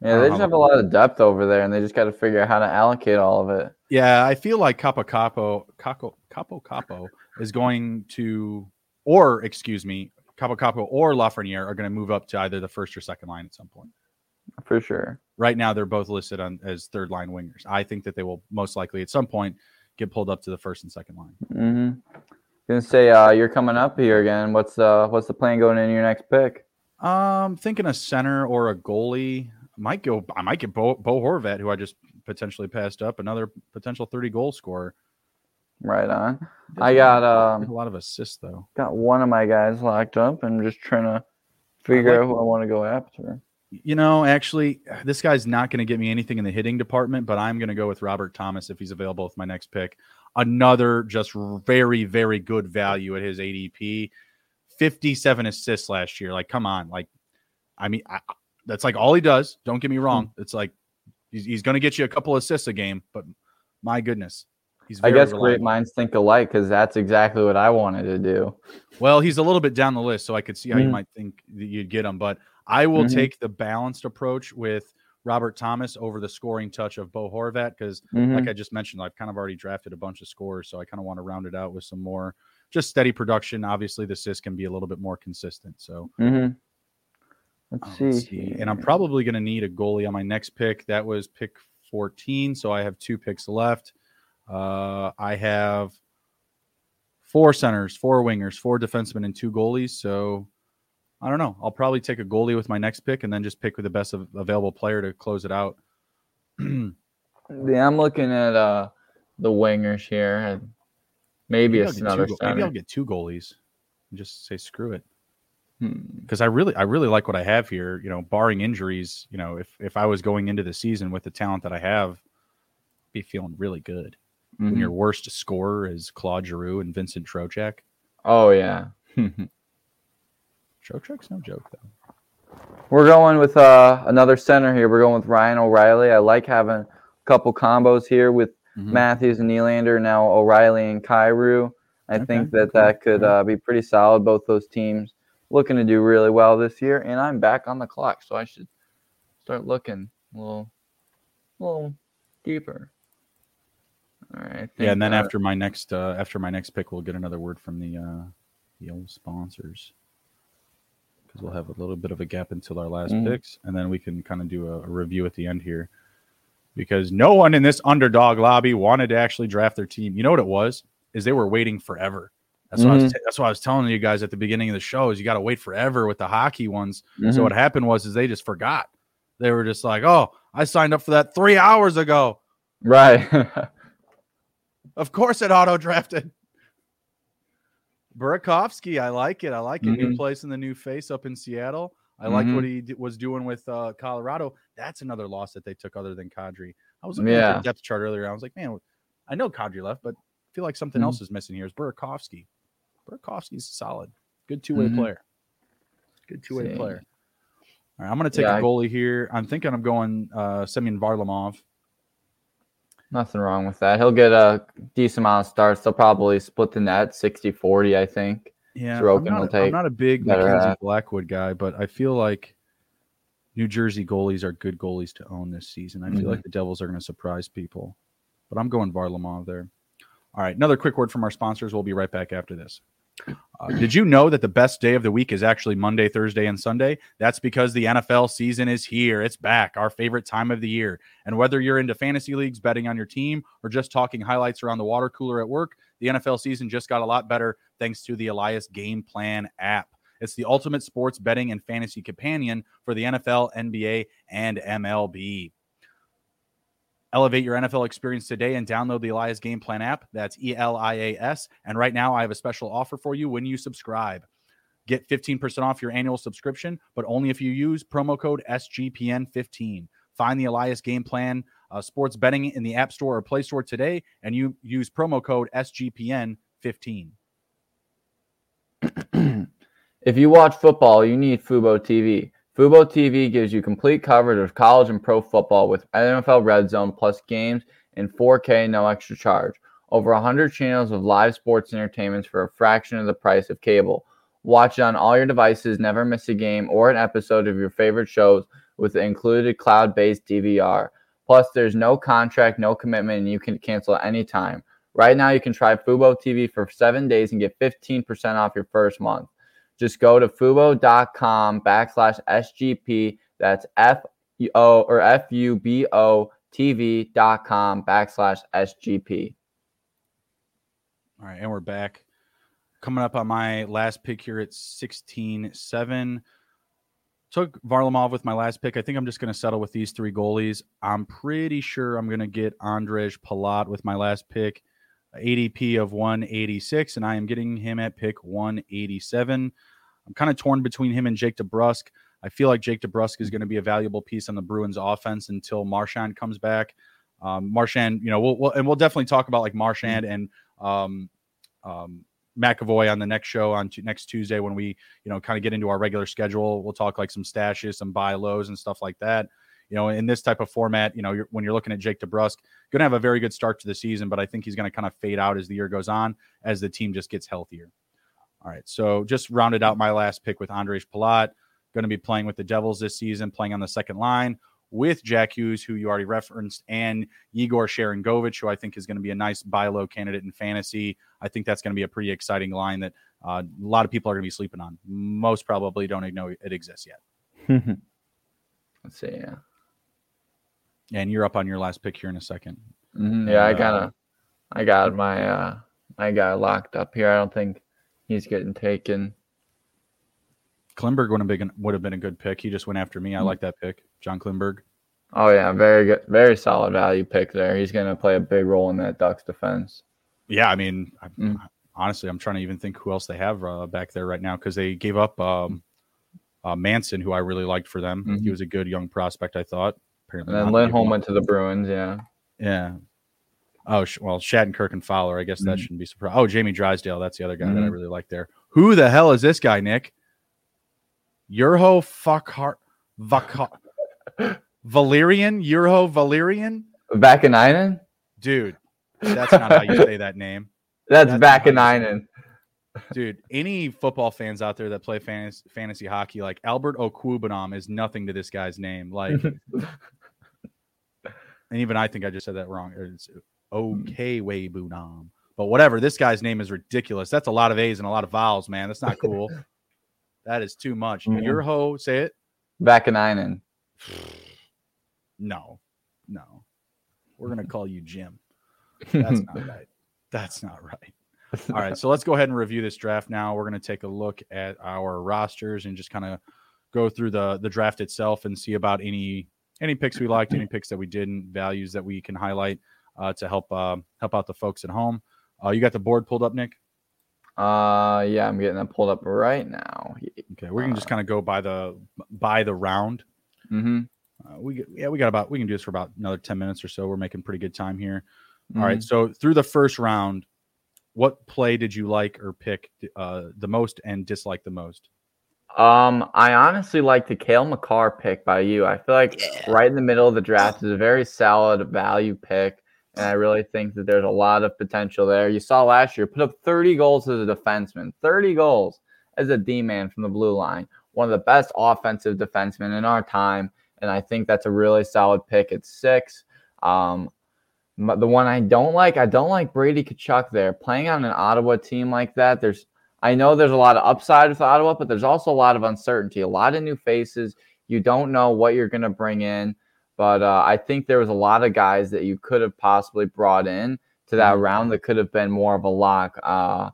Yeah, they just have a lot of depth over there, and they just got to figure out how to allocate all of it. Yeah, I feel like Capo Capo Capo Capo Capo is going to, or excuse me, Kaapo Kakko or Lafreniere are going to move up to either the first or second line at some point. For sure. Right now, they're both listed on as third line wingers. I think that they will most likely at some point get pulled up to the first and second line. Mm-hmm. Gonna say uh, you're coming up here again. What's the what's the plan going in your next pick? Um, thinking a center or a goalie I might go. I might get Bo, Bo Horvat, who I just potentially passed up, another potential thirty goal scorer. Right on. I got um, a lot of assists though. Got one of my guys locked up, and just trying to figure like, out who I want to go after. You know, actually, this guy's not going to get me anything in the hitting department, but I'm going to go with Robert Thomas if he's available with my next pick. Another just very, very good value at his ADP. 57 assists last year. Like, come on. Like, I mean, I, that's like all he does. Don't get me hmm. wrong. It's like he's, he's going to get you a couple assists a game, but my goodness. He's I guess reliable. great minds think alike because that's exactly what I wanted to do. Well, he's a little bit down the list, so I could see how mm-hmm. you might think that you'd get him. But I will mm-hmm. take the balanced approach with Robert Thomas over the scoring touch of Bo Horvat because, mm-hmm. like I just mentioned, I've kind of already drafted a bunch of scores, so I kind of want to round it out with some more just steady production. Obviously, the assist can be a little bit more consistent. So. Mm-hmm. Let's, see. let's see. And I'm probably going to need a goalie on my next pick. That was pick 14. So I have two picks left. Uh, I have four centers, four wingers, four defensemen, and two goalies. So I don't know. I'll probably take a goalie with my next pick and then just pick with the best available player to close it out. [clears throat] yeah, I'm looking at uh, the wingers here. And maybe, maybe it's another. Two, maybe I'll get two goalies and just say screw it because I really I really like what I have here. You know, barring injuries, you know, if if I was going into the season with the talent that I have, be feeling really good. Mm-hmm. When your worst scorer is Claude Giroux and Vincent Trocheck. Oh yeah. [laughs] Trocheck's no joke though. We're going with uh, another center here. We're going with Ryan O'Reilly. I like having a couple combos here with mm-hmm. Matthews and Nylander. Now O'Reilly and Kyrou. I okay. think that that could uh, be pretty solid. Both those teams looking to do really well this year, and I'm back on the clock, so I should start looking a little, a little deeper. All right. Yeah, and then uh, after my next uh, after my next pick, we'll get another word from the uh, the old sponsors because we'll have a little bit of a gap until our last mm-hmm. picks, and then we can kind of do a, a review at the end here. Because no one in this underdog lobby wanted to actually draft their team. You know what it was? Is they were waiting forever that's mm-hmm. what I was mm-hmm. t- that's what I was telling you guys at the beginning of the show is you got to wait forever with the hockey ones. Mm-hmm. So what happened was is they just forgot. They were just like, "Oh, I signed up for that 3 hours ago." Right. [laughs] of course it auto drafted. Burakovsky, I like it. I like it. Mm-hmm. New place in the new face up in Seattle. I like what mm-hmm. he d- was doing with uh, Colorado. That's another loss that they took other than Kadri. I was looking yeah. at the depth chart earlier. I was like, man, I know Kadri left, but I feel like something else is missing here. Is Burakovsky. Burakovsky's solid. Good two way mm-hmm. player. Good two way player. All right, I'm going to take yeah, a goalie here. I'm thinking I'm going uh, Semyon Varlamov. Nothing wrong with that. He'll get a decent amount of starts. They'll probably split the net 60 40, I think. Yeah, I'm not, I'm not, a big Mackenzie Blackwood guy, but I feel like New Jersey goalies are good goalies to own this season. I feel mm-hmm. like the Devils are going to surprise people, but I'm going Varlamov there. All right, another quick word from our sponsors. We'll be right back after this. Uh, did you know that the best day of the week is actually Monday, Thursday, and Sunday? That's because the NFL season is here. It's back, our favorite time of the year. And whether you're into fantasy leagues, betting on your team, or just talking highlights around the water cooler at work, the NFL season just got a lot better thanks to the Elias Game Plan app. It's the ultimate sports betting and fantasy companion for the NFL, NBA, and MLB. Elevate your NFL experience today and download the Elias Game Plan app. That's E L I A S. And right now, I have a special offer for you when you subscribe. Get 15% off your annual subscription, but only if you use promo code SGPN15. Find the Elias Game Plan uh, sports betting in the App Store or Play Store today, and you use promo code SGPN15. [clears throat] if you watch football, you need Fubo TV. Fubo TV gives you complete coverage of college and pro football with NFL Red Zone plus games in 4K, no extra charge. Over 100 channels of live sports entertainment for a fraction of the price of cable. Watch it on all your devices, never miss a game or an episode of your favorite shows with the included cloud based DVR. Plus, there's no contract, no commitment, and you can cancel at any time. Right now, you can try Fubo TV for seven days and get 15% off your first month. Just go to fubo.com backslash SGP. That's F O or F U B O TV.com backslash SGP. All right, and we're back. Coming up on my last pick here at 16 7. Took Varlamov with my last pick. I think I'm just going to settle with these three goalies. I'm pretty sure I'm going to get Ondrej Palat with my last pick. ADP of 186, and I am getting him at pick 187. I'm kind of torn between him and Jake DeBrusk. I feel like Jake DeBrusk is going to be a valuable piece on the Bruins offense until Marchand comes back. Um, Marchand, you know, we'll, we'll, and we'll definitely talk about like Marchand and um, um, McAvoy on the next show on t- next Tuesday when we, you know, kind of get into our regular schedule. We'll talk like some stashes, some buy lows, and stuff like that. You know, in this type of format, you know, you're, when you're looking at Jake DeBrusk, going to have a very good start to the season, but I think he's going to kind of fade out as the year goes on as the team just gets healthier. All right. So just rounded out my last pick with Ondrej Palat, going to be playing with the Devils this season, playing on the second line with Jack Hughes, who you already referenced, and Igor Sharangovich, who I think is going to be a nice buy low candidate in fantasy. I think that's going to be a pretty exciting line that uh, a lot of people are going to be sleeping on. Most probably don't know it exists yet. [laughs] Let's see. Yeah. And you're up on your last pick here in a 2nd mm-hmm. Yeah, I got uh, I got my, uh, I got locked up here. I don't think he's getting taken. Klingberg would have been would have been a good pick. He just went after me. I mm-hmm. like that pick, John Klingberg. Oh yeah, very good, very solid value pick there. He's going to play a big role in that Ducks defense. Yeah, I mean, mm. honestly, I'm trying to even think who else they have uh, back there right now because they gave up um, uh, Manson, who I really liked for them. Mm-hmm. He was a good young prospect, I thought. Apparently, and then Lindholm went to the Bruins. Yeah, yeah. Oh well, Shattenkirk and Fowler. I guess that mm-hmm. shouldn't be surprised. Oh, Jamie Drysdale. That's the other guy mm-hmm. that I mm-hmm. really like there. Who the hell is this guy, Nick? Urho Fuckhart Vakar [laughs] Valerian Urho Valerian Vaakanainen? Dude, that's not how you say that name. [laughs] That's, that's Vaakanainen. Dude, any football fans out there that play fantasy, fantasy hockey, like Albert Okwuegbunam is nothing to this guy's name. Like, [laughs] and even I think I just said that wrong. It's okay, Bunam. But whatever, this guy's name is ridiculous. That's a lot of A's and a lot of vowels, man. That's not cool. [laughs] that is too much. Mm-hmm. Your ho, say it. Vaakanainen. No, no. We're gonna call you Jim. That's not [laughs] right. That's not right. All right, so let's go ahead and review this draft now. We're going to take a look at our rosters and just kind of go through the the draft itself and see about any any picks we liked, any picks that we didn't, values that we can highlight uh, to help uh, help out the folks at home. Uh, you got the board pulled up, Nick? Uh, yeah, I'm getting that pulled up right now. Okay, we can just kind of go by the by the round. Mm-hmm. Uh, we yeah we got about we can do this for about another ten minutes or so. We're making pretty good time here. Mm-hmm. All right, so through the first round, what play did you like or pick uh, the most and dislike the most? Um, I honestly like the Cale Makar pick by you. I feel like yeah. right in the middle of the draft is a very solid value pick. And I really think that there's a lot of potential there. You saw last year, put up 30 goals as a defenseman, 30 goals as a D man from the blue line, one of the best offensive defensemen in our time. And I think that's a really solid pick at six. Um, the one I don't like, I don't like Brady Tkachuk there. Playing on an Ottawa team like that, there's I know there's a lot of upside with Ottawa, but there's also a lot of uncertainty, a lot of new faces. You don't know what you're going to bring in. But uh, I think there was a lot of guys that you could have possibly brought in to that mm-hmm. round that could have been more of a lock, uh,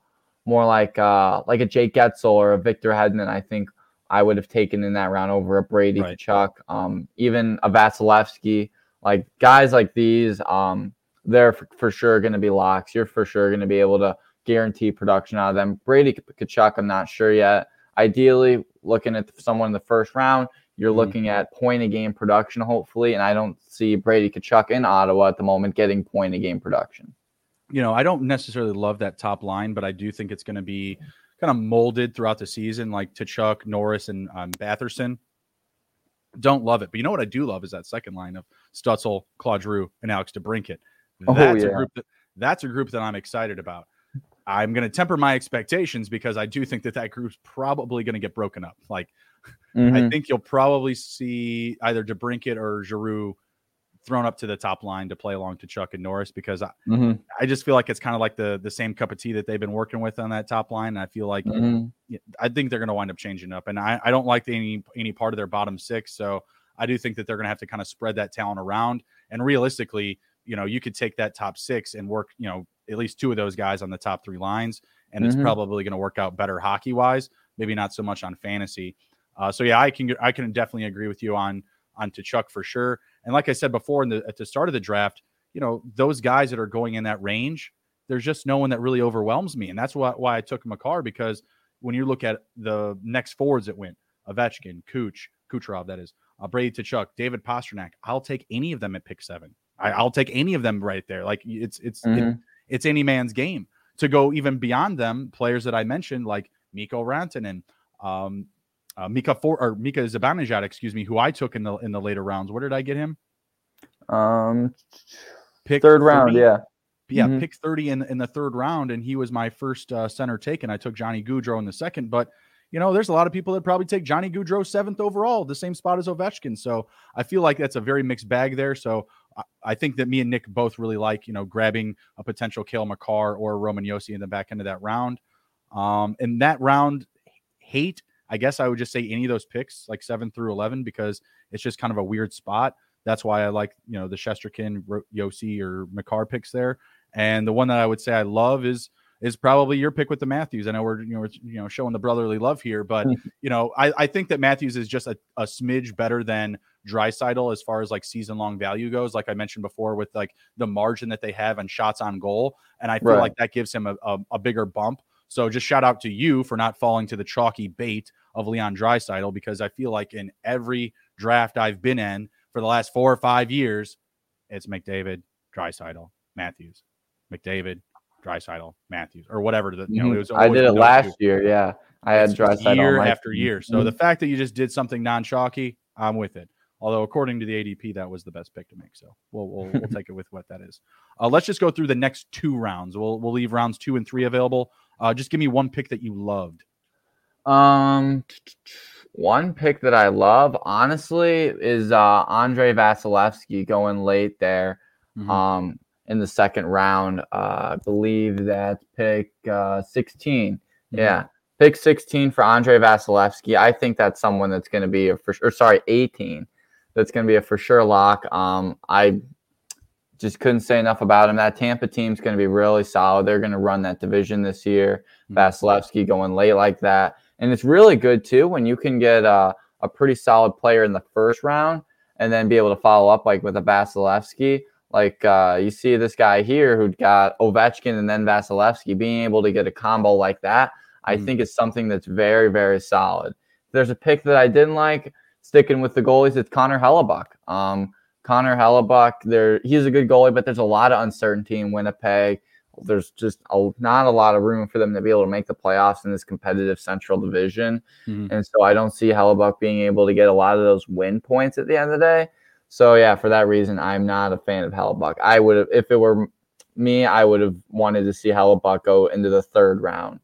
more like uh, like a Jake Guentzel or a Victor Hedman. I think I would have taken in that round over a Brady right. Chuck, um, even a Vasilevskiy. Like guys like these, um, they're for, for sure going to be locks. You're for sure going to be able to guarantee production out of them. Brady Tkachuk, I'm not sure yet. Ideally, looking at someone in the first round, you're mm-hmm. looking at point a game production, hopefully, and I don't see Brady Tkachuk in Ottawa at the moment getting point a game production. You know, I don't necessarily love that top line, but I do think it's going to be kind of molded throughout the season, like Tkachuk, Norris, and um, Batherson. Don't love it, but you know what I do love is that second line of Stützle, Claude Giroux, and Alex DeBrincat. Oh, that's oh, yeah. a group that that's a group that I'm excited about. I'm going to temper my expectations because I do think that that group's probably going to get broken up. Like Mm-hmm. I think you'll probably see either DeBrincat or Giroux thrown up to the top line to play along to Chuck and Norris because I, mm-hmm. I just feel like it's kind of like the the same cup of tea that they've been working with on that top line. And I feel like mm-hmm. I think they're going to wind up changing up, and I, I don't like any any part of their bottom six. So I do think that they're going to have to kind of spread that talent around. And realistically, you know, you could take that top six and work, you know, at least two of those guys on the top three lines, and it's mm-hmm. probably going to work out better hockey wise. Maybe not so much on fantasy. Uh, so yeah, I can I can definitely agree with you on on Tkachuk for sure. And like I said before, in the at the start of the draft, you know those guys that are going in that range, there's just no one that really overwhelms me, and that's why why I took Makar because when you look at the next forwards that went, Ovechkin, Cooch, Kucherov, that is, uh, Brady Tkachuk, David Pastrnak, I'll take any of them at pick seven. I, will take any of them right there. Like it's it's mm-hmm. it, it's any man's game to go even beyond them. Players that I mentioned like Mikko Rantanen, um, uh, Mika for or Mika Zibanejad, excuse me, who I took in the in the later rounds. Where did I get him? Um, pick third 30. round, yeah, yeah, mm-hmm. pick thirty in in the third round, and he was my first uh, center taken. I took Johnny Gaudreau in the second, but you know, there's a lot of people that probably take Johnny Gaudreau seventh overall, the same spot as Ovechkin. So I feel like that's a very mixed bag there. So I think that me and Nick both really like, you know, grabbing a potential Cale Makar or Roman Josi in the back end of that round. Um, in that round, hate, I guess I would just say any of those picks, like seven through 11, because it's just kind of a weird spot. That's why I like, you know, the Shesterkin, Josi, or Makar picks there. And the one that I would say I love is is probably your pick with the Matthews. I know we're you know we're, you know showing the brotherly love here, but [laughs] you know I, I think that Matthews is just a, a smidge better than Draisaitl as far as like season long value goes. Like I mentioned before, with like the margin that they have and shots on goal, and I feel right. like that gives him a, a, a, bigger bump. So just shout out to you for not falling to the chalky bait of Leon Draisaitl because I feel like in every draft I've been in for the last four or five years, it's McDavid, Draisaitl, Matthews, McDavid, Draisaitl, Matthews, or whatever. The, you know, it was I did it last two. year. Yeah, I had Draisaitl year after year. So mm-hmm. the fact that you just did something non-chalky, I'm with it. Although according to the ADP, that was the best pick to make. So we'll we'll, we'll take it with what that is. Uh, let's just go through the next two rounds. We'll we'll leave rounds two and three available. Uh, just give me one pick that you loved. Um, one pick that I love, honestly, is uh Andrei Vasilevskiy going late there. Mm-hmm. Um, in the second round. Uh, I believe that's pick uh, 16. Mm-hmm. Yeah, pick 16 for Andre Vasilevskiy. I think that's someone that's going to be a for sure. Sorry, 18. That's going to be a for sure lock. Um, I just couldn't say enough about him. That Tampa team's going to be really solid. They're going to run that division this year. Mm-hmm. Going late like that, and it's really good too when you can get a, a pretty solid player in the first round and then be able to follow up like with a Vasilevskiy like uh, you see this guy here who got Ovechkin and then Vasilevskiy being able to get a combo like that, I mm. think is something that's very, very solid. there's a pick that I didn't like, sticking with the goalies, it's Connor Hellebuyck. Um, Connor Hellebuyck, there he's a good goalie, but there's a lot of uncertainty in Winnipeg. There's just a, not a lot of room for them to be able to make the playoffs in this competitive Central Division, mm and so I don't see Hellebuyck being able to get a lot of those win points at the end of the day. So yeah, for that reason, I'm not a fan of Hellebuyck. I would have, if it were me, I would have wanted to see Hellebuyck go into the third round,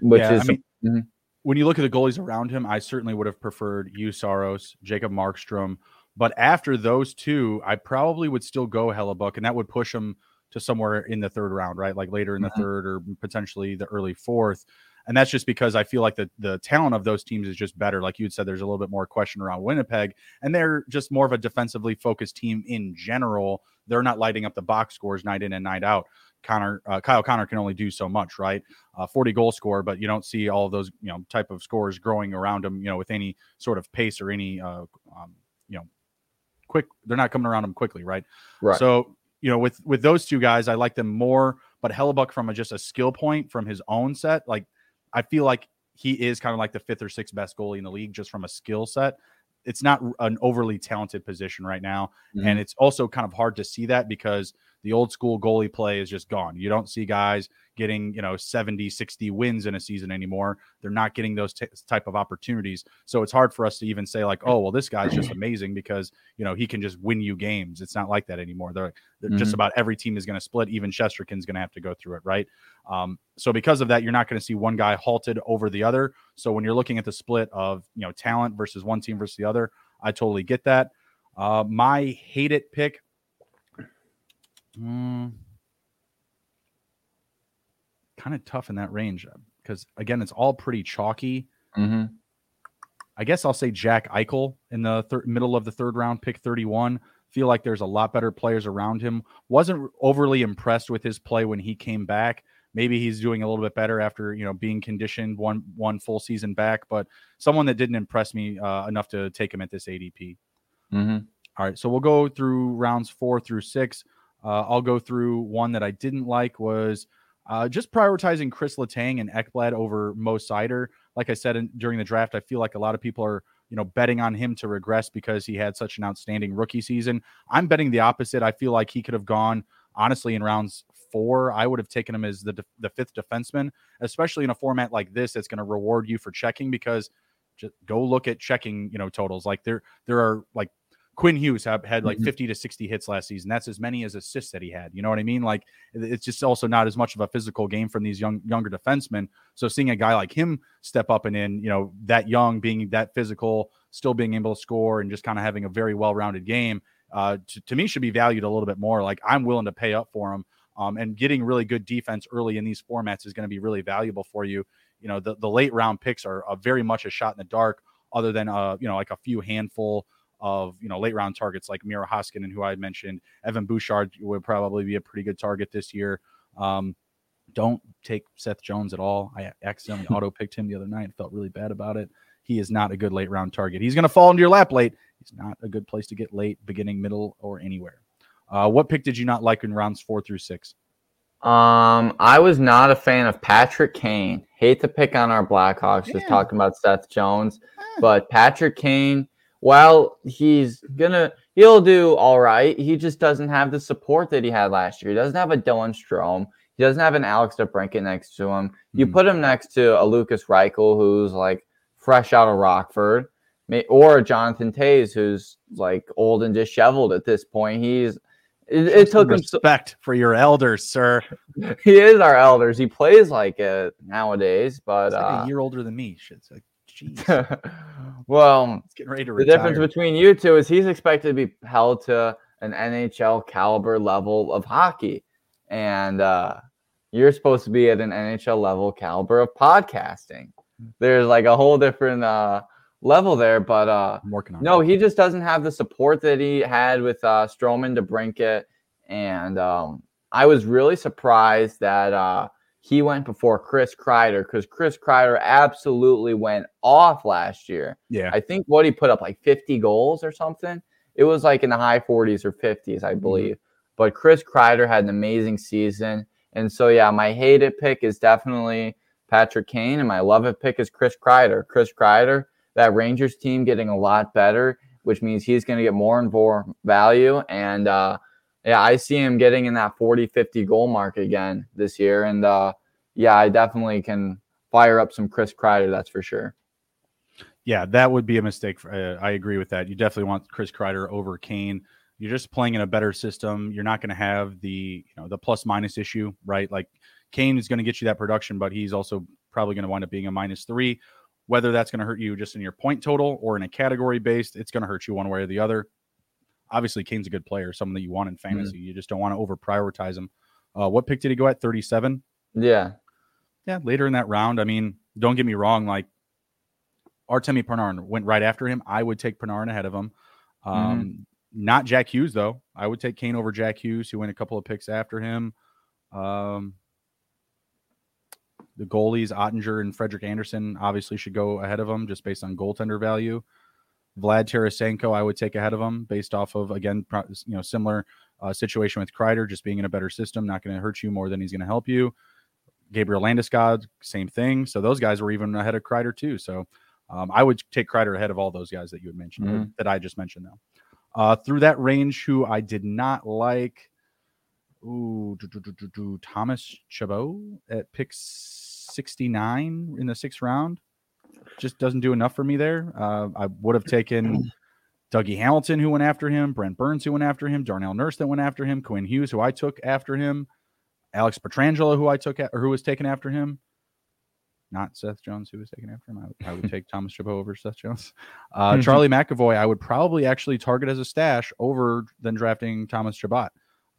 which yeah, is. I mean, mm-hmm. When you look at the goalies around him, I certainly would have preferred Juuse Saros, Jacob Markstrom. But after those two, I probably would still go Hellebuyck, and that would push him to somewhere in the third round, right? Like later in the mm-hmm. third or potentially the early fourth. And that's just because I feel like the the talent of those teams is just better. Like you had said, there's a little bit more question around Winnipeg, and they're just more of a defensively focused team in general. They're not lighting up the box scores night in and night out. Connor uh, Kyle Connor can only do so much, right? Uh, 40 goal score, but you don't see all of those you know type of scores growing around him, you know, with any sort of pace or any uh, um, you know quick. They're not coming around him quickly, right? Right. So you know, with with those two guys, I like them more. But Hellebuyck from a, just a skill point from his own set, like I feel like he is kind of like the fifth or sixth best goalie in the league just from a skill set. It's not an overly talented position right now. Mm-hmm. And it's also kind of hard to see that because the old school goalie play is just gone. You don't see guys getting, you know, 70, 60 wins in a season anymore. They're not getting those t- type of opportunities. So it's hard for us to even say like, oh, well, this guy's just amazing because, you know, he can just win you games. It's not like that anymore. They're, they're mm-hmm. just about every team is going to split. Even Shesterkin's going to have to go through it, right? Um, so because of that, you're not going to see one guy halted over the other. So when you're looking at the split of, you know, talent versus one team versus the other, I totally get that. Uh, my hate it pick. Mm, kind of tough in that range because uh, again, it's all pretty chalky. Mm-hmm. I guess I'll say Jack Eichel in the thir- middle of the third round, pick 31. Feel like there's a lot better players around him. Wasn't overly impressed with his play when he came back. Maybe he's doing a little bit better after you know being conditioned one one full season back, but someone that didn't impress me uh, enough to take him at this ADP. Mm-hmm. All right, so we'll go through rounds four through six. Uh, I'll go through one that I didn't like was uh, just prioritizing Chris Letang and Ekblad over Mo Seider. Like I said in, during the draft, I feel like a lot of people are you know betting on him to regress because he had such an outstanding rookie season. I'm betting the opposite. I feel like he could have gone honestly in rounds four. I would have taken him as the the fifth defenseman, especially in a format like this that's going to reward you for checking because Just go look at checking, you know, totals. Like there there are like Quinn Hughes have, had like mm-hmm. 50 to 60 hits last season. That's as many as assists that he had. You know what I mean? Like it's just also not as much of a physical game from these young younger defensemen. So seeing a guy like him step up and in, you know, that young, being that physical, still being able to score and just kind of having a very well-rounded game, uh, to, to me should be valued a little bit more. Like I'm willing to pay up for him. Um, and getting really good defense early in these formats is going to be really valuable for you. You know, the, the late round picks are, are very much a shot in the dark, other than uh, you know, like a few handful of you know late round targets like Miro Heiskanen, who I mentioned. Evan Bouchard would probably be a pretty good target this year. Um, don't take Seth Jones at all. I accidentally [laughs] auto picked him the other night. Felt really bad about it. He is not a good late round target. He's going to fall into your lap late. He's not a good place to get late, beginning, middle, or anywhere. Uh, what pick did you not like in rounds four through six? Um, I was not a fan of Patrick Kane. Hate to pick on our Blackhawks, yeah. just talking about Seth Jones, but Patrick Kane while he's gonna he'll do all right, he just doesn't have the support that he had last year. He doesn't have a Dylan Strome. He doesn't have an Alex DeBrincat next to him. You mm put him next to a Lukas Reichel who's like fresh out of Rockford, or a Jonathan Toews who's like old and disheveled at this point. He's it, it took respect him so- for your elders, sir. [laughs] he is our elders. He plays like it nowadays, but like uh, a year older than me. Shit's like [laughs] well, getting ready to the difference between you two is he's expected to be held to an NHL caliber level of hockey, and uh, you're supposed to be at an NHL level caliber of podcasting. There's like a whole different uh, level there, but uh, I'm working on no, he just doesn't have the support that he had with uh, Stroman DeBrincat, and um, I was really surprised that. Uh, he went before Chris Kreider because Chris Kreider absolutely went off last year. Yeah. I think what he put up like 50 goals or something. It was like in the high 40s or 50s, I mm-hmm. believe. Mm-hmm. But Chris Kreider had an amazing season. And so, yeah, my hated pick is definitely Patrick Kane, and my love it pick is Chris Kreider. Chris Kreider, that Rangers team getting a lot better, which means he's going to get more and more value. And, uh, yeah, I see him getting in that 40, 50 goal mark again this year. And uh, yeah, I definitely can fire up some Chris Kreider, that's for sure. Yeah, that would be a mistake. For, uh, I agree with that. You definitely want Chris Kreider over Kane. You're just playing in a better system. You're not going to have the you know the plus minus issue, right? Like Kane is going to get you that production, but he's also probably going to wind up being a minus three. Whether that's going to hurt you just in your point total or in a category based, it's going to hurt you one way or the other obviously Kane's a good player, someone that you want in mm-hmm. fantasy. Mm-hmm. You just don't want to over prioritize him. Uh, what pick did he go at? 37? Yeah. Yeah. Later in that round. I mean, don't get me wrong. Like Artemi Panarin went right after him. I would take Panarin ahead of him. Um, mm-hmm. Not Jack Hughes, though. I would take Kane over Jack Hughes, who went a couple of picks after him. Um, the goalies, Oettinger and Frederik Andersen, obviously should go ahead of him just based on goaltender value. Vlad Tarasenko, I would take ahead of him based off of again, you know, similar uh, situation with Kreider, just being in a better system, not going to hurt you more than he's going to help you. Gabriel Landeskog, same thing. So those guys were even ahead of Kreider too. So um, I would take Kreider ahead of all those guys that you had mentioned mm-hmm. that I just mentioned now. Uh, through that range, who I did not like, ooh, do, do, do, Thomas Chabot at pick 69 in the sixth round just doesn't do enough for me there. Uh, I would have taken Dougie Hamilton, who went after him, Brent Burns, who went after him, Darnell Nurse, that went after him, Quinn Hughes, who I took after him, Alex Pietrangelo, who I took at, or who was taken after him. Not Seth Jones, who was taken after him. I would, I would take [laughs] Thomas Chabot over Seth Jones. Uh, Charlie McAvoy, I would probably actually target as a stash over than drafting Thomas Chabot.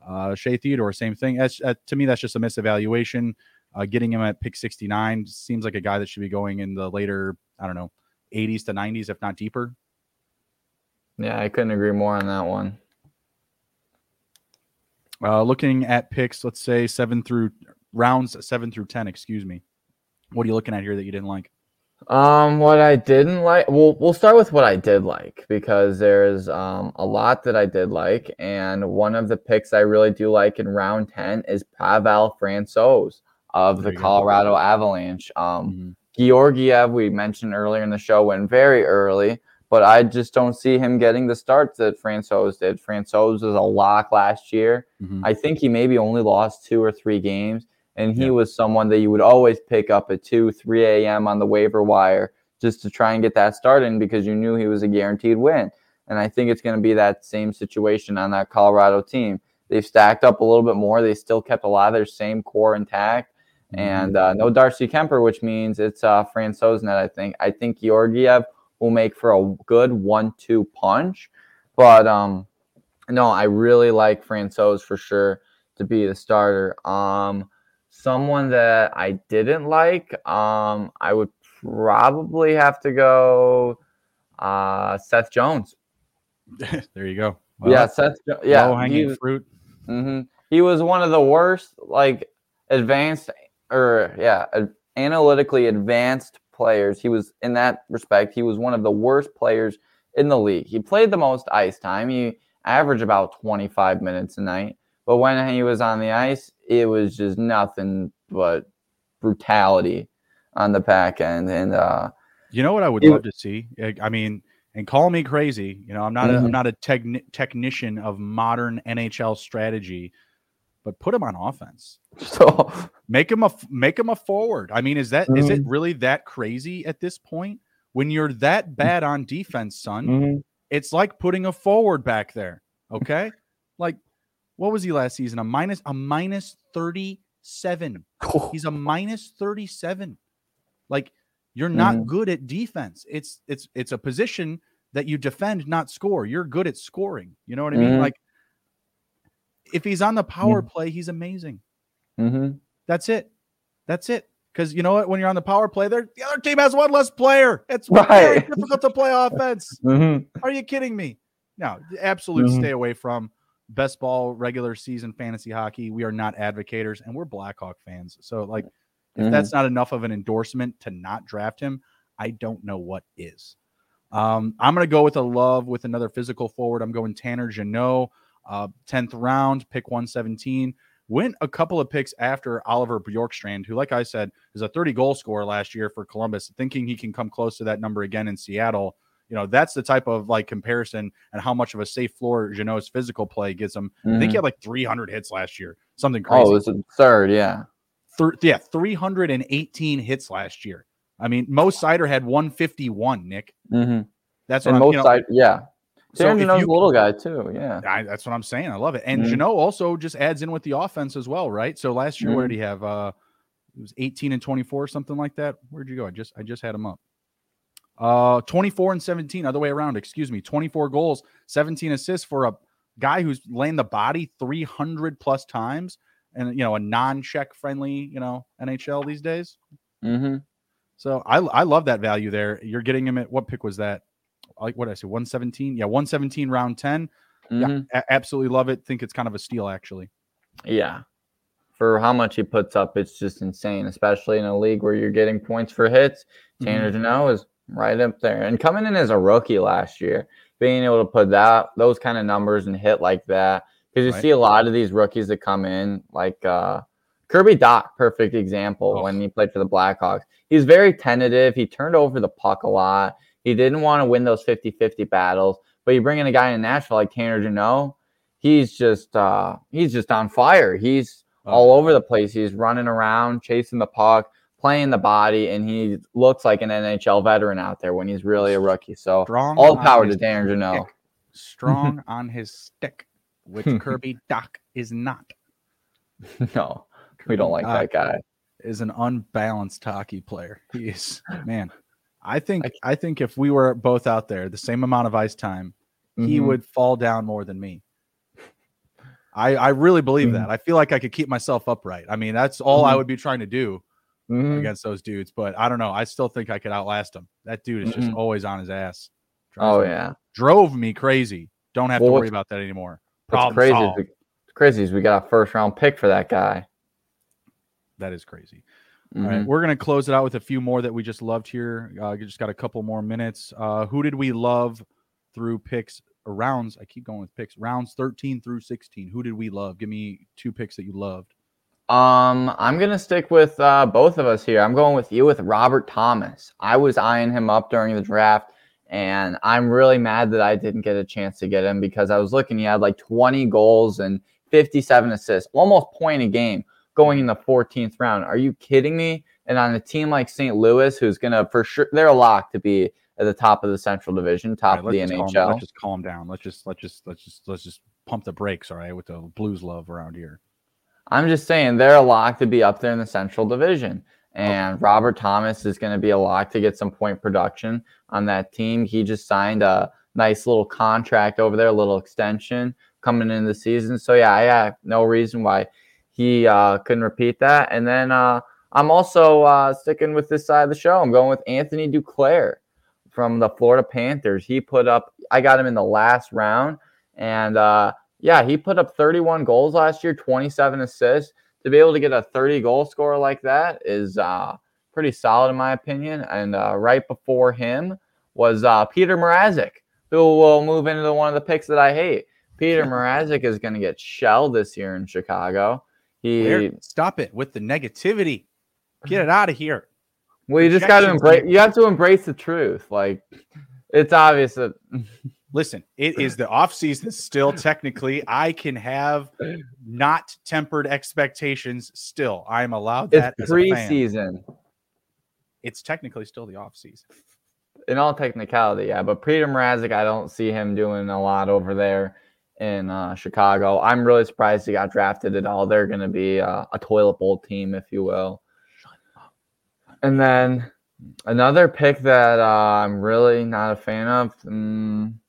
Uh, Shea Theodore, same thing. Uh, to me, that's just a misevaluation. Uh, getting him at pick 69 seems like a guy that should be going in the later, I don't know, 80s to 90s, if not deeper. Yeah, I couldn't agree more on that one. Uh, looking at picks, let's say seven through rounds seven through 10, excuse me. What are you looking at here that you didn't like? Um, what I didn't like, well, we'll start with what I did like because there's um, a lot that I did like, and one of the picks I really do like in round ten is Pavel Francouz of the Colorado Avalanche. Um, mm-hmm. Georgiev, we mentioned earlier in the show, went very early, but I just don't see him getting the starts that Francouz did. Francouz was a lock last year. Mm-hmm. I think he maybe only lost two or three games, and he yeah. was someone that you would always pick up at 2, 3 a.m. on the waiver wire just to try and get that start in because you knew he was a guaranteed win. And I think it's going to be that same situation on that Colorado team. They've stacked up a little bit more. They still kept a lot of their same core intact. Mm-hmm. And uh, no Darcy Kuemper, which means it's uh, Francouz net, I think. I think Georgiev will make for a good one two punch. But um, no, I really like Francouz for sure to be the starter. Um, someone that I didn't like, um, I would probably have to go uh, Seth Jones. [laughs] there you go. Well, yeah, Seth. Yeah, low hanging fruit. Mm-hmm. He was one of the worst, like advanced or yeah, analytically advanced players. He was in that respect. He was one of the worst players in the league. He played the most ice time. He averaged about 25 minutes a night. But when he was on the ice, it was just nothing but brutality on the back end. And uh, you know what I would it, love to see? I mean, and call me crazy. You know, I'm not mm-hmm. a, I'm mm-hmm. not a techni- technician of modern NHL strategy, but put him on offense. [laughs] So make him a make him a forward. I mean, is that mm-hmm. is it really that crazy at this point? When you're that mm. bad on defense, son, mm-hmm. it's like putting a forward back there. Okay, like what was he last season? A minus a minus 37. He's a minus 37. Like you're not mm-hmm. good at defense. It's it's it's a position that you defend, not score. You're good at scoring. You know what I mean? Mm-hmm. Like if he's on the power play, he's amazing. Mm-hmm. That's it. That's it. Because you know what? When you're on the power play, there the other team has one less player. It's [laughs] right. very difficult to play offense. [laughs] Mm-hmm. Are you kidding me? No, absolute mm-hmm. stay away from best ball regular season fantasy hockey. We are not advocators, and we're Blackhawk fans. So, like, if mm-hmm. that's not enough of an endorsement to not draft him, I don't know what is. Um, I'm going to go with a love with another physical forward. I'm going Tanner Jeannot, uh, 10th round, pick 117 went a couple of picks after Oliver Bjorkstrand, who, like I said, is a 30 goal scorer last year for Columbus, thinking he can come close to that number again in Seattle. You know, that's the type of like comparison and how much of a safe floor Jeannot's physical play gives him. Mm-hmm. I think he mm-hmm. had like 300 hits last year, something crazy. Oh, it was absurd. Yeah. Thir- yeah, 318 hits last year. I mean, Mo Seider had 151, Nick. Mm-hmm. That's what and I'm, you know, yeah. Sam so Jeannot's a little guy too. Yeah, I, that's what I'm saying. I love it. And mm-hmm. Jeannot also just adds in with the offense as well, right? So last year, mm-hmm. where did he have? Uh, it was 18 and 24, something like that. Where'd you go? I just I just had him up. Uh, 24 and 17, other way around. Excuse me, 24 goals, 17 assists for a guy who's laying the body 300 plus times, and you know a non-check friendly, you know NHL these days. Mm-hmm. So I I love that value there. You're getting him at what pick was that? Like what did I say, 117? Yeah, 117 round 10. Mm-hmm. Yeah, absolutely love it. Think it's kind of a steal, actually. Yeah. For how much he puts up, it's just insane, especially in a league where you're getting points for hits. Tanner mm is right up there. And coming in as a rookie last year, being able to put that those kind of numbers and hit like that. Because you right. see a lot of these rookies that come in, like uh, Kirby Dach, perfect example oh. when he played for the Blackhawks. He's very tentative. He turned over the puck a lot. He didn't want to win those 50 50 battles. But you bring in a guy in Nashville like Tanner Jeannot, he's just uh, he's just on fire. He's oh. all over the place. He's running around, chasing the puck, playing the body, and he looks like an NHL veteran out there when he's really a rookie. So Strong all power to Tanner Jeannot. Strong [laughs] on his stick, which [laughs] Kirby Dach is not. [laughs] No, we don't like that guy. Is an unbalanced hockey player. He is man. I think I, I, think if we were both out there the same amount of ice time, mm-hmm. he would fall down more than me. I I really believe mm-hmm. that. I feel like I could keep myself upright. I mean, that's all mm-hmm. I would be trying to do mm-hmm. against those dudes. But I don't know. I still think I could outlast him. That dude is just mm-hmm. always on his ass. Drives oh me, yeah, drove me crazy. Don't have well, to worry about that anymore. Problem crazy. Is we, crazy is we got a first round pick for that guy. That is crazy. Mm-hmm. All right, mm-hmm. we're gonna close it out with a few more that we just loved here. Uh, just got a couple more minutes. Uh, who did we love through picks rounds? I keep going with picks rounds thirteen through sixteen. Who did we love? Give me two picks that you loved. Um, I'm gonna stick with uh, both of us here. I'm going with you with Robert Thomas. I was eyeing him up during the draft, and I'm really mad that I didn't get a chance to get him because I was looking. He had like 20 goals and 57 assists, almost point a game going in the 14th round. Are you kidding me? And on a team like St. Louis, who's going to for sure, they're a lock to be at the top of the Central Division, top right, of the NHL. Calm, let's just calm down. Let's just let's just let's just let's just pump the brakes, all right, with the Blues love around here. I'm just saying they're a lock to be up there in the Central Division. Oh. And okay. Robert Thomas is going to be a lock to get some point production on that team. He just signed a nice little contract over there, a little extension coming into the season. So yeah, I have no reason why he uh, couldn't repeat that. And then uh, I'm also uh, sticking with this side of the show. I'm going with Anthony Duclair from the Florida Panthers. He put up, I got him in the last round, and uh, yeah, he put up 31 goals last year, 27 assists. To be able to get a 30 goal score like that is uh, pretty solid in my opinion. And uh, right before him was Peter Mrazek who will move into one of the picks that I hate. Peter [laughs] Mrazek is going to get shelled this year in Chicago. He Where? stop it with the negativity. Get it out of here. Well, you just got to embrace. You have to embrace the truth. Like it's obvious that. [laughs] Listen, it is the off season still. Technically, I can have not tempered expectations. Still, I am allowed that. It's preseason. It's technically still the off season in all technicality, yeah. But Petr Mrazek, I don't see him doing a lot over there in uh, Chicago. I'm really surprised he got drafted at all. They're going to be uh, a toilet bowl team, if you will. And then another pick that uh, I'm really not a fan of. Um,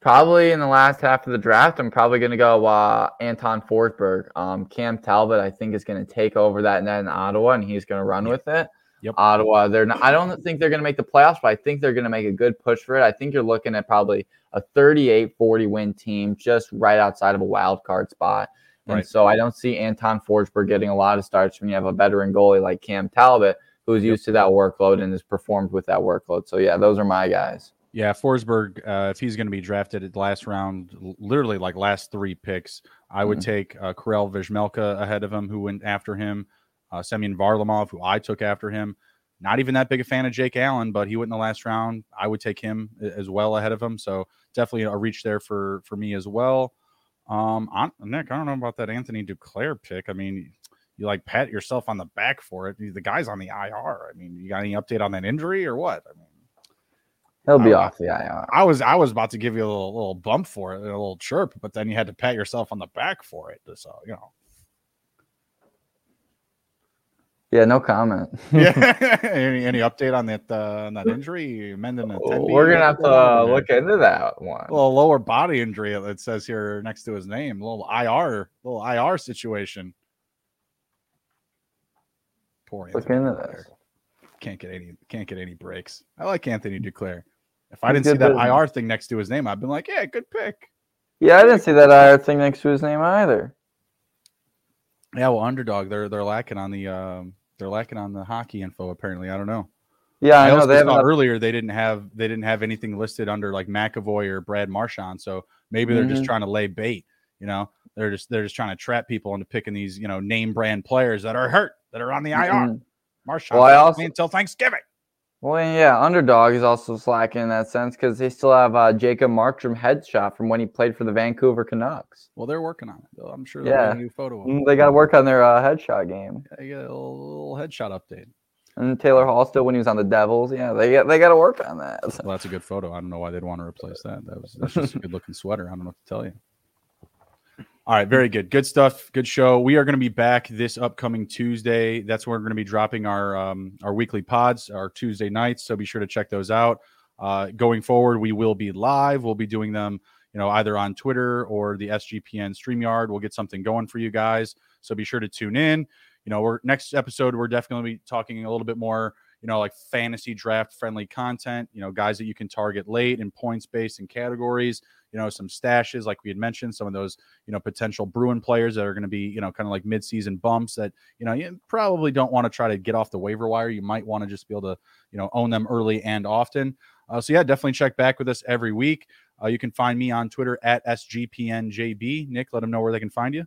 probably in the last half of the draft, I'm probably going to go uh, Anton Forsberg. Um, Cam Talbot, I think, is going to take over that net in Ottawa, and he's going to run with it. Yep. Ottawa. They're not, I don't think they're going to make the playoffs, but I think they're going to make a good push for it. I think you're looking at probably a 38-40 win team just right outside of a wild card spot. And right. so I don't see Anton Forsberg getting a lot of starts when you have a veteran goalie like Cam Talbot, who's used to that workload and has performed with that workload. So yeah, those are my guys. Yeah, Forsberg, uh, if he's going to be drafted at last round, literally like last three picks, I would mm-hmm. take uh, Karel Vejmelka ahead of him, who went after him uh, Semyon Varlamov, who I took after him. Not even that big a fan of Jake Allen, but he went in the last round. I would take him as well ahead of him. So definitely a reach there for for me as well. Um, Nick, I don't know about that Anthony Duclair pick. I mean, you like pat yourself on the back for it. The guy's on the IR. I mean, you got any update on that injury or what? I mean, he'll be I, off the IR. I was I was about to give you a little, little bump for it, a little chirp, but then you had to pat yourself on the back for it. So you know, Yeah, no comment. [laughs] yeah, [laughs] any, any update on that uh, on that injury? Mending a We're gonna have to uh, look into that one. A little lower body injury. It says here next to his name. A little IR, little IR situation. Poor Anthony look into Duclair. this. Can't get any can't get any breaks. I like Anthony Duclair. If I didn't see that business. IR thing next to his name, I'd been like, yeah, good pick. Yeah, I didn't see that IR thing next to his name either. Yeah, well, underdog, they're they're lacking on the um, they're lacking on the hockey info. Apparently, I don't know. Yeah, I, I know. They saw earlier they didn't have they didn't have anything listed under like McAvoy or Brad Marchand. So maybe they're mm-hmm. just trying to lay bait. You know, they're just they're just trying to trap people into picking these you know name brand players that are hurt that are on the IR. Mm-hmm. Marchand well, also, until Thanksgiving. Well, yeah, underdog is also slacking in that sense because they still have uh, Jacob Markstrom headshot from when he played for the Vancouver Canucks. Well, they're working on it. I'm sure. Yeah, a new photo. Mm, they got to work on their uh, headshot game. Yeah, they get a little, little, headshot update. And Taylor Hall still when he was on the Devils. Yeah, they get they got to work on that. Well, that's a good photo. I don't know why they'd want to replace that. That was that's just a good looking sweater. I don't know what to tell you. All right, very good. Good stuff. Good show. We are going to be back this upcoming Tuesday. That's when we're going to be dropping our um, our weekly pods, our Tuesday nights. So be sure to check those out. Uh, going forward, we will be live. We'll be doing them, you know, either on Twitter or the SGPN Streamyard. We'll get something going for you guys. So be sure to tune in. You know, we're next episode. We're definitely talking a little bit more, you know, like fantasy draft friendly content. You know, guys that you can target late in points based and categories you know, some stashes like we had mentioned, some of those, you know, potential Bruin players that are going to be, you know, kind of like midseason bumps that, you know, you probably don't want to try to get off the waiver wire. You might want to just be able to, you know, own them early and often. Uh, so yeah, definitely check back with us every week. Uh, you can find me on Twitter at SGPNJB. Nick, let them know where they can find you.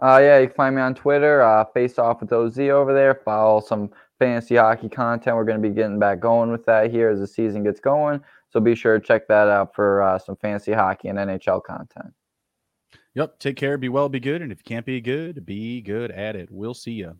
Uh, yeah, you can find me on Twitter, uh, Face Off with OZ over there. Follow some fantasy hockey content. We're going to be getting back going with that here as the season gets going. So be sure to check that out for uh, some fancy hockey and NHL content. Yep. Take care. Be well. Be good. And if you can't be good, be good at it. We'll see you.